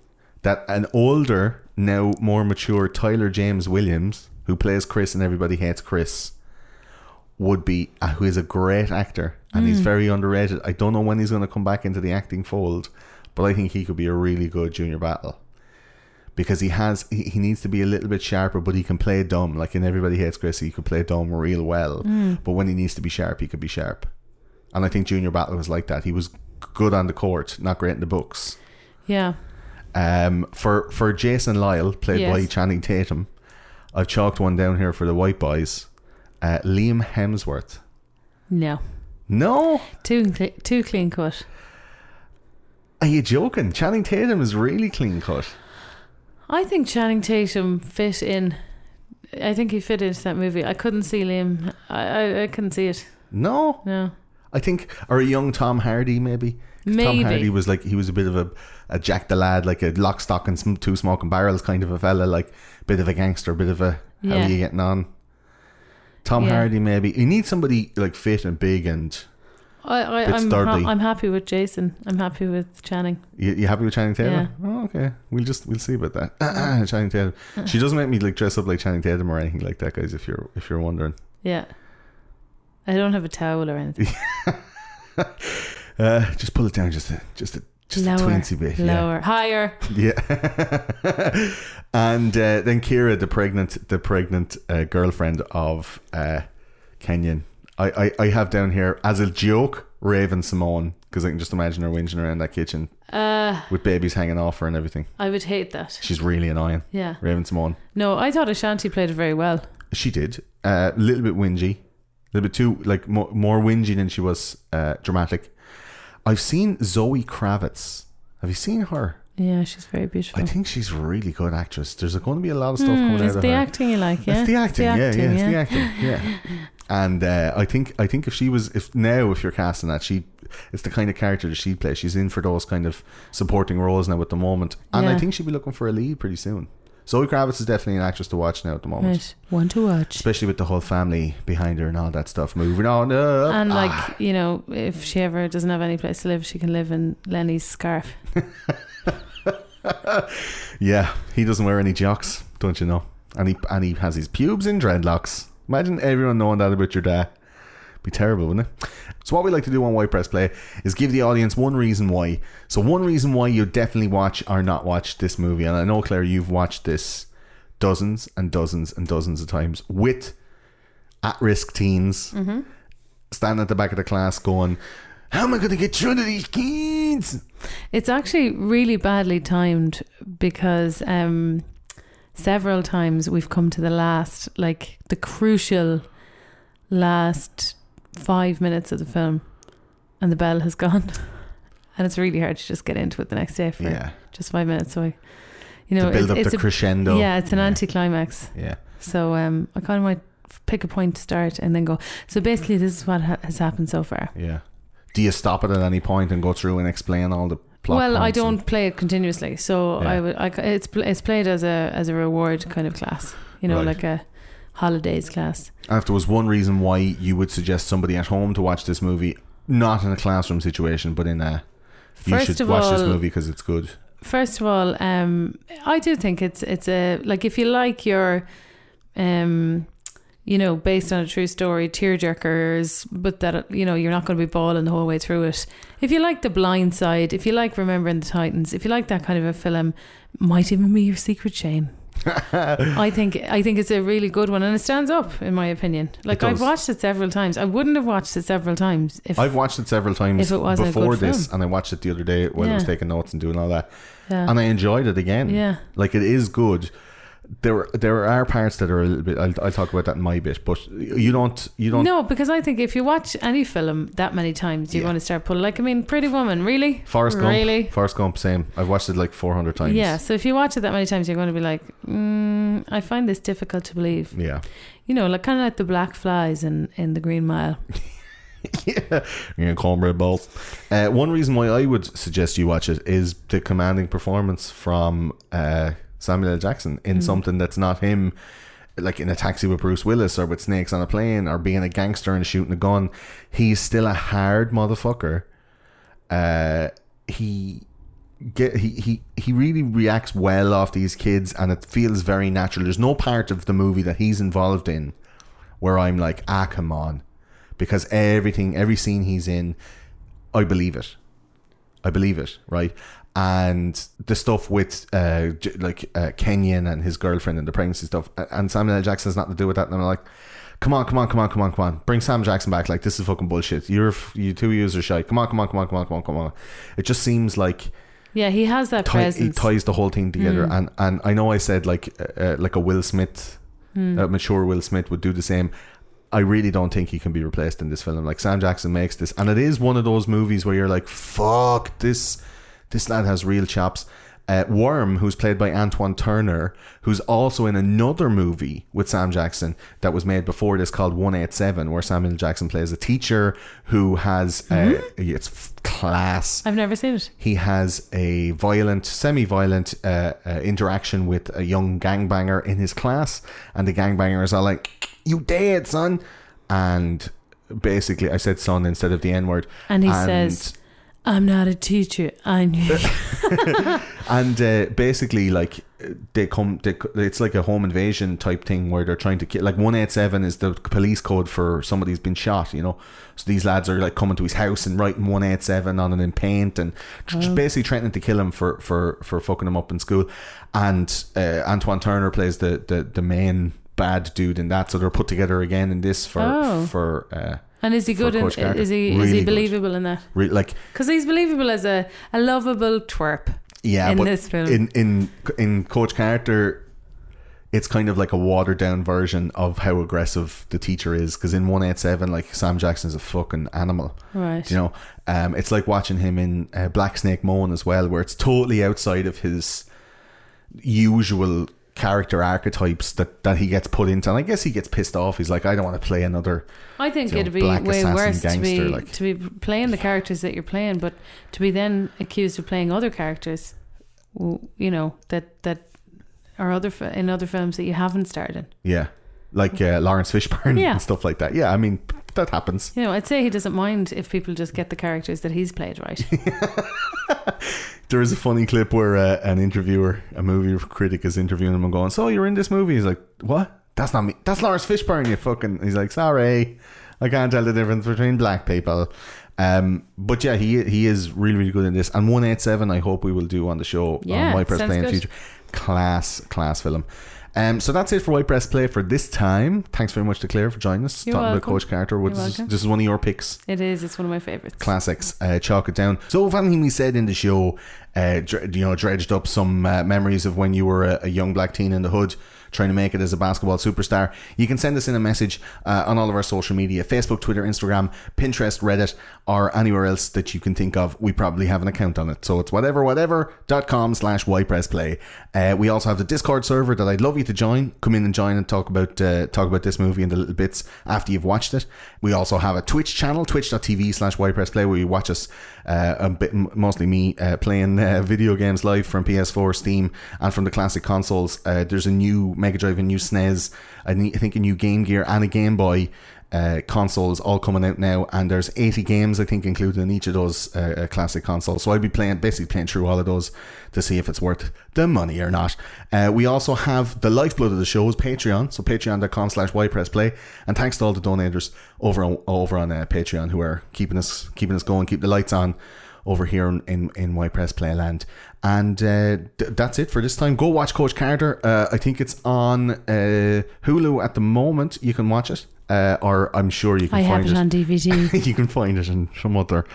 that an older, now more mature Tyler James Williams, who plays Chris and Everybody Hates Chris, would be uh, who is a great actor and he's very underrated. I don't know when he's going to come back into the acting fold, but I think he could be a really good junior battle. Because he has, he, he needs to be a little bit sharper, but he can play dumb. Like in Everybody Hates Chris, he could play dumb real well. But when he needs to be sharp, he could be sharp. And I think Junior Battle was like that. He was good on the court, not great in the books. Yeah, Um, for for Jason Lyle, played by Channing Tatum, I've chalked one down here for the white boys. Uh, Liam Hemsworth. no, No, too too clean cut. are you joking? Channing Tatum is really clean cut. I think Channing Tatum fit in. I think he fit into that movie. I couldn't see Liam. I I, I couldn't see it. No, No, I think or a young Tom Hardy maybe. Tom Hardy was like he was a bit of a, a Jack the Lad, like a lock, stock, and some two smoking barrels kind of a fella, like bit of a gangster, bit of a how Yeah. are you getting on? Tom Yeah. Hardy maybe. You need somebody like fit and big and I, I sturdy. ha- I'm happy with Jason. I'm happy with Channing. You, you happy with Channing Tatum? Yeah. Oh, okay. We'll just we'll see about that. Channing Tatum. She doesn't make me like dress up like Channing Tatum or anything like that, guys. If you're if you're wondering, Yeah, I don't have a towel or anything. uh, just pull it down just a just a just lower, a teensy bit. lower, higher. Yeah. yeah. and uh, then Kyra, the pregnant the pregnant uh, girlfriend of uh, Kenyon. I, I I have down here as a joke Raven-Symoné because I can just imagine her whinging around that kitchen Uh, with babies hanging off her and everything. I would hate that. She's really annoying. Yeah. Raven-Symoné. No, I thought Ashanti played it very well. She did a little bit whingy, a little bit too like more, more whingy than she was uh, dramatic. I've seen Zoe Kravitz. Have you seen her? Yeah, she's very beautiful. I think she's a really good actress. There's going to be a lot of stuff coming out Hmm, it's the acting you like, yeah? It's the acting, yeah, acting, yeah, it's the acting, yeah. And uh, I think I think if she was if now if you're casting that she it's the kind of character that she'd play. She's in for those kind of supporting roles now at the moment, and I think she'll be looking for a lead pretty soon. Zoe Kravitz is definitely an actress to watch now at the moment, Right. One to watch. especially with the whole family behind her and all that stuff. Moving on, uh, And like, you know, if she ever doesn't have any place to live, she can live in Lenny's scarf. yeah, he doesn't wear any jocks, don't you know? And he and he has his pubes in dreadlocks. Imagine everyone knowing that about your dad. Be terrible, wouldn't it? So what we like to do on Why Press Play is give the audience one reason why. So one reason why you definitely watch or not watch this movie. And I know Claire, you've watched this dozens and dozens and dozens of times with at-risk teens standing at the back of the class going, "How am I going to get through to these kids?" It's actually really badly timed because um, several times we've come to the last, like the crucial last five minutes of the film, and the bell has gone, and it's really hard to just get into it the next day for Yeah, just five minutes. So, I, you know, to build it's, up it's the a, crescendo. yeah, it's an anticlimax. Yeah. So um, I kind of might pick a point to start and then go. So basically, this is what ha- has happened so far. Yeah. Do you stop it at any point and go through and explain all the plot? well, I don't play it continuously, so Yeah. I would. I, it's it's played as a as a reward kind of class, you know, Right. like a holidays class. And if there was one reason why you would suggest somebody at home to watch this movie, not in a classroom situation, but in a you First should watch this movie because it's good. First of all, um, I do think it's it's a like if you like your, um, you know, based on a true story, tearjerkers, but that you know you're not going to be bawling the whole way through it. If you like The Blind Side, if you like Remembering the Titans, if you like that kind of a film, might even be your secret shame. I think I think it's a really good one, and it stands up in my opinion. Like I've watched it several times. I wouldn't have watched it several times if I've watched it several times If it wasn't a before this, film. and I watched it the other day when I was taking notes and doing all that, yeah. and I enjoyed it again. Yeah. like it is good. There, there are parts that are a little bit. I'll, I'll talk about that in my bit, but you don't, you don't. No, because I think if you watch any film that many times, you're Yeah. going to start pulling. Like, I mean, Pretty Woman, really? Forrest Gump, Really? Forrest Gump, same. I've watched it like four hundred times. Yeah, so if you watch it that many times, you're going to be like, mm, I find this difficult to believe. yeah. You know, like kind of like the black flies in, in the Green Mile. yeah, yeah, cornbread balls. Uh, one reason why I would suggest you watch it is the commanding performance from uh, Samuel L. Jackson in something that's not him, like in a taxi with Bruce Willis or with snakes on a plane or being a gangster and shooting a gun. He's still a hard motherfucker. Uh, he get he, he he really reacts well off these kids and it feels very natural. There's no part of the movie that he's involved in where I'm like, ah, come on, because everything, every scene he's in, I believe it. I believe it, right? And the stuff with uh, like uh, Kenyon and his girlfriend and the pregnancy stuff, and Samuel L. Jackson has nothing to do with that. And I'm like, come on, come on, come on, come on, come on, bring Sam Jackson back. Like this is fucking bullshit. You're you two years are shy. Come on, come on, come on, come on, come on, come on. It just seems like Yeah, he has that tie, he ties the whole thing together. And and I know I said like uh, uh, like a Will Smith, a mature Will Smith would do the same. I really don't think he can be replaced in this film. Like Sam Jackson makes this, and it is one of those movies where you're like, "Fuck this, this lad has real chops." Uh, Worm, who's played by Antoine Turner, who's also in another movie with Sam Jackson that was made before this called 187, where Samuel Jackson plays a teacher who has uh, it's f- class I've never seen it. he has a violent, semi-violent uh, uh, interaction with a young gangbanger in his class, and the gangbangers are like, "You dead, son," and basically, I said "son" instead of the N word, And he says, I'm not a teacher. I'm. and uh, basically, like they come, they, it's like a home invasion type thing where they're trying to kill. Like one eight seven is the police code for somebody's been shot. You know, so these lads are like coming to his house and writing one eight seven on it in paint and just basically threatening to kill him for for for fucking him up in school. And uh, Antoine Turner plays the the the main bad dude in that. So they're put together again in this for Oh. for. Uh, And is he good? In, is he is Really he good. believable in that? Re- like Because he's believable as a, a lovable twerp. yeah, in but this film. in in in Coach Carter, it's kind of like a watered down version of how aggressive the teacher is. Because in one eight seven, like Sam Jackson is a fucking animal. Right. You know, um, it's like watching him in uh, Black Snake Moan as well, where it's totally outside of his usual character archetypes that, that he gets put into. And I guess he gets pissed off. He's like, I don't want to play another. I think you know, it'd be way worse to be like- to be playing the characters that you're playing, but to be then accused of playing other characters, you know that that are other in other films that you haven't starred in. Yeah. Like uh, Laurence Fishburne Yeah. and stuff like that. Yeah, I mean, that happens. You know, I'd say he doesn't mind if people just get the characters that he's played right. There is a funny clip where uh, an interviewer, a movie critic, is interviewing him and going, "So you're in this movie?" He's like, "What? That's not me. That's Laurence Fishburne. You fucking." He's like, "Sorry, I can't tell the difference between black people." Um, but yeah, he he is really really good in this. And one eight seven, I hope we will do on the show Yeah, on Why Press Play in the future. Class class film. Um, so that's it for Why Press Play for this time. Thanks very much to Claire for joining us, You're talking about welcome. Coach Carter. Which is, this is one of your picks it is. It's one of my favorites. classics. Uh, chalk it down. So, if anything we said in the show, uh, dr- you know, dredged up some uh, memories of when you were a, a young black teen in the hood trying to make it as a basketball superstar, you can send us in a message uh, on all of our social media Facebook, Twitter, Instagram, Pinterest, Reddit, or anywhere else that you can think of. We probably have an account on it. So, it's whatever, whatever.com slash whypressplay. Uh, we also have the Discord server that I'd love you to join. Come in and join and talk about uh, talk about this movie and the little bits after you've watched it. We also have a Twitch channel, twitch.tv slash whypressplay, where you watch us, uh, bit, mostly me, uh, playing uh, video games live from PS4, Steam, and from the classic consoles. Uh, there's a new Mega Drive, a new SNES, I ne- I think a new Game Gear, and a Game Boy. Uh, consoles all coming out now, and there's 80 games I think included in each of those uh, uh, classic consoles. So I'd be playing basically playing through all of those to see if it's worth the money or not. Uh, we also have the lifeblood of the show is Patreon, so patreon.com slash whypressplay. And thanks to all the donators over on, over on uh, Patreon who are keeping us keeping us going, keep the lights on over here in in, in Press Playland. And uh, th- that's it for this time. Go watch Coach Carter. Uh, I think it's on uh, Hulu at the moment. You can watch it, uh, or I'm sure you can I find have it on DVD. you can find it in some other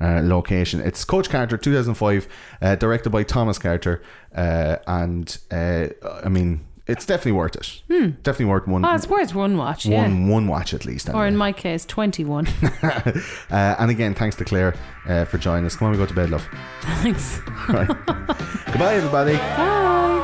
uh, location. It's Coach Carter, 2005, uh, directed by Thomas Carter, uh, and uh, I mean, it's definitely worth it. Definitely worth one. oh, it's worth one watch. Yeah. one one watch at least. Or in my case, 21. uh, and again, thanks to Claire uh, for joining us. Come on, we go to bed, love. Thanks. Right. Goodbye, everybody. Bye.